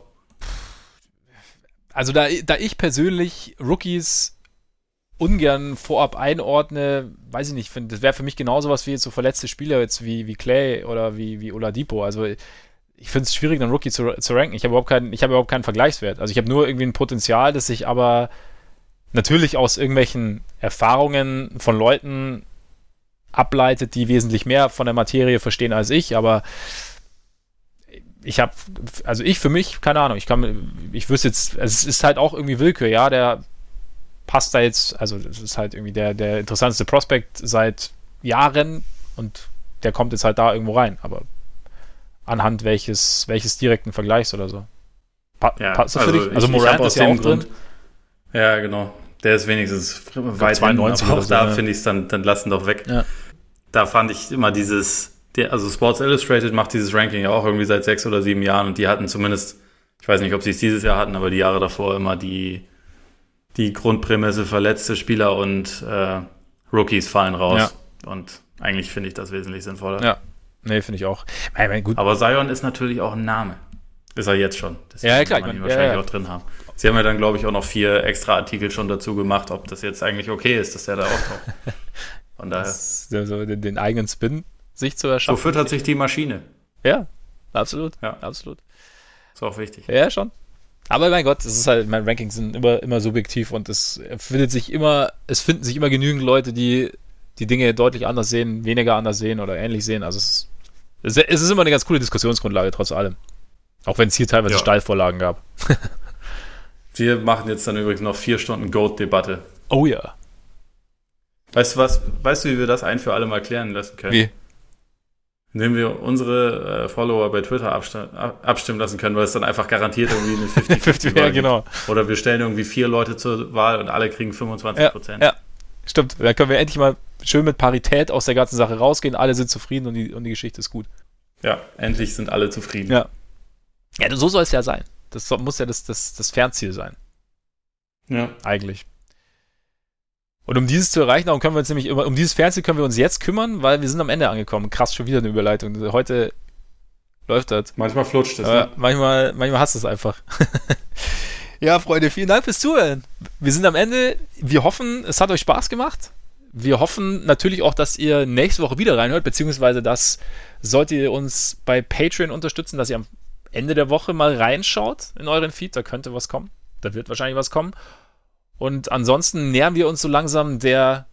Also da, da ich persönlich Rookies ungern vorab einordne, weiß ich nicht, find, das wäre für mich genauso was wie jetzt so verletzte Spieler jetzt wie, wie Clay oder wie, wie Oladipo. Also ich finde es schwierig, einen Rookie zu, zu ranken. Ich habe überhaupt, keinen, hab überhaupt keinen Vergleichswert. Also ich habe nur irgendwie ein Potenzial, das sich aber natürlich aus irgendwelchen Erfahrungen von Leuten ableitet, die wesentlich mehr von der Materie verstehen als ich, aber ich habe, also ich für mich, keine Ahnung, ich kann, ich wüsste jetzt, es ist halt auch irgendwie Willkür, ja, der passt da jetzt, also das ist halt irgendwie der, der interessanteste Prospekt seit Jahren und der kommt jetzt halt da irgendwo rein, aber anhand welches, welches direkten Vergleichs oder so. Pa ja, passt das also für dich? Also Morant ist ja auch Grund, drin. Ja, genau. Der ist wenigstens weit 92 aber auch da ja. finde ich es dann, dann lassen doch weg. Ja. Da fand ich immer dieses, der, also Sports Illustrated macht dieses Ranking ja auch irgendwie seit sechs oder sieben Jahren und die hatten zumindest, ich weiß nicht, ob sie es dieses Jahr hatten, aber die Jahre davor immer die, die Grundprämisse verletzte Spieler und äh, Rookies fallen raus. Ja. Und eigentlich finde ich das wesentlich sinnvoller. Ja, nee, finde ich auch. Aber Zion ist natürlich auch ein Name. Ist er jetzt schon. Deswegen ja, klar. Man ihn wahrscheinlich ja, auch drin haben. Sie haben ja dann, glaube ich, auch noch vier extra Artikel schon dazu gemacht, ob das jetzt eigentlich okay ist, dass der da auftaucht. Von daher. So den, eigenen Spin sich zu erschaffen. So füttert sich die Maschine. Ja, absolut. Ja, absolut. Ist auch wichtig. Ja, schon. Aber mein Gott, es ist halt, mein Rankings sind immer, immer subjektiv und es findet sich immer, es finden sich immer genügend Leute, die die Dinge deutlich anders sehen, weniger anders sehen oder ähnlich sehen. Also es, es, es ist immer eine ganz coole Diskussionsgrundlage, trotz allem. Auch wenn es hier teilweise ja. Steilvorlagen gab. Wir machen jetzt dann übrigens noch vier Stunden Goat-Debatte. Oh ja. Weißt du was? Weißt du, wie wir das ein für alle mal klären lassen können? Wie? Indem wir unsere äh, Follower bei Twitter abstimmen lassen können, weil es dann einfach garantiert irgendwie eine 50-50 ja, genau. Oder wir stellen irgendwie vier Leute zur Wahl und alle kriegen 25 Prozent. Ja, ja, stimmt. Dann können wir endlich mal schön mit Parität aus der ganzen Sache rausgehen. Alle sind zufrieden und die, und die Geschichte ist gut. Ja, endlich sind alle zufrieden. Ja. Ja, so soll es ja sein. Das muss ja das, das, das Fernziel sein. Ja. Eigentlich. Und um dieses zu erreichen, darum können wir uns nämlich immer, um dieses Fernziel können wir uns jetzt kümmern, weil wir sind am Ende angekommen. Krass, schon wieder eine Überleitung. Heute läuft das. Manchmal flutscht es. Ne? Manchmal, manchmal hast du es einfach. ja, Freunde, vielen Dank fürs Zuhören. Wir sind am Ende. Wir hoffen, es hat euch Spaß gemacht. Wir hoffen natürlich auch, dass ihr nächste Woche wieder reinhört, beziehungsweise dass solltet ihr uns bei Patreon unterstützen, dass ihr am Ende der Woche mal reinschaut in euren Feed. Da könnte was kommen. Da wird wahrscheinlich was kommen. Und ansonsten nähern wir uns so langsam der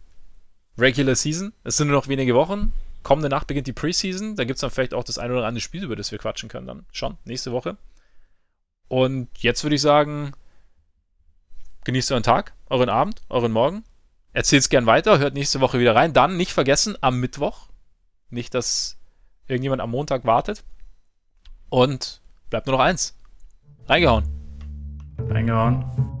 Regular Season. Es sind nur noch wenige Wochen. Kommende Nacht beginnt die Preseason. Da gibt es dann vielleicht auch das ein oder andere Spiel, über das wir quatschen können dann schon nächste Woche. Und jetzt würde ich sagen, genießt euren Tag, euren Abend, euren Morgen. Erzählt es gern weiter, hört nächste Woche wieder rein. Dann nicht vergessen, am Mittwoch. Nicht, dass irgendjemand am Montag wartet. Und Bleibt nur noch eins. Reingehauen. Reingehauen.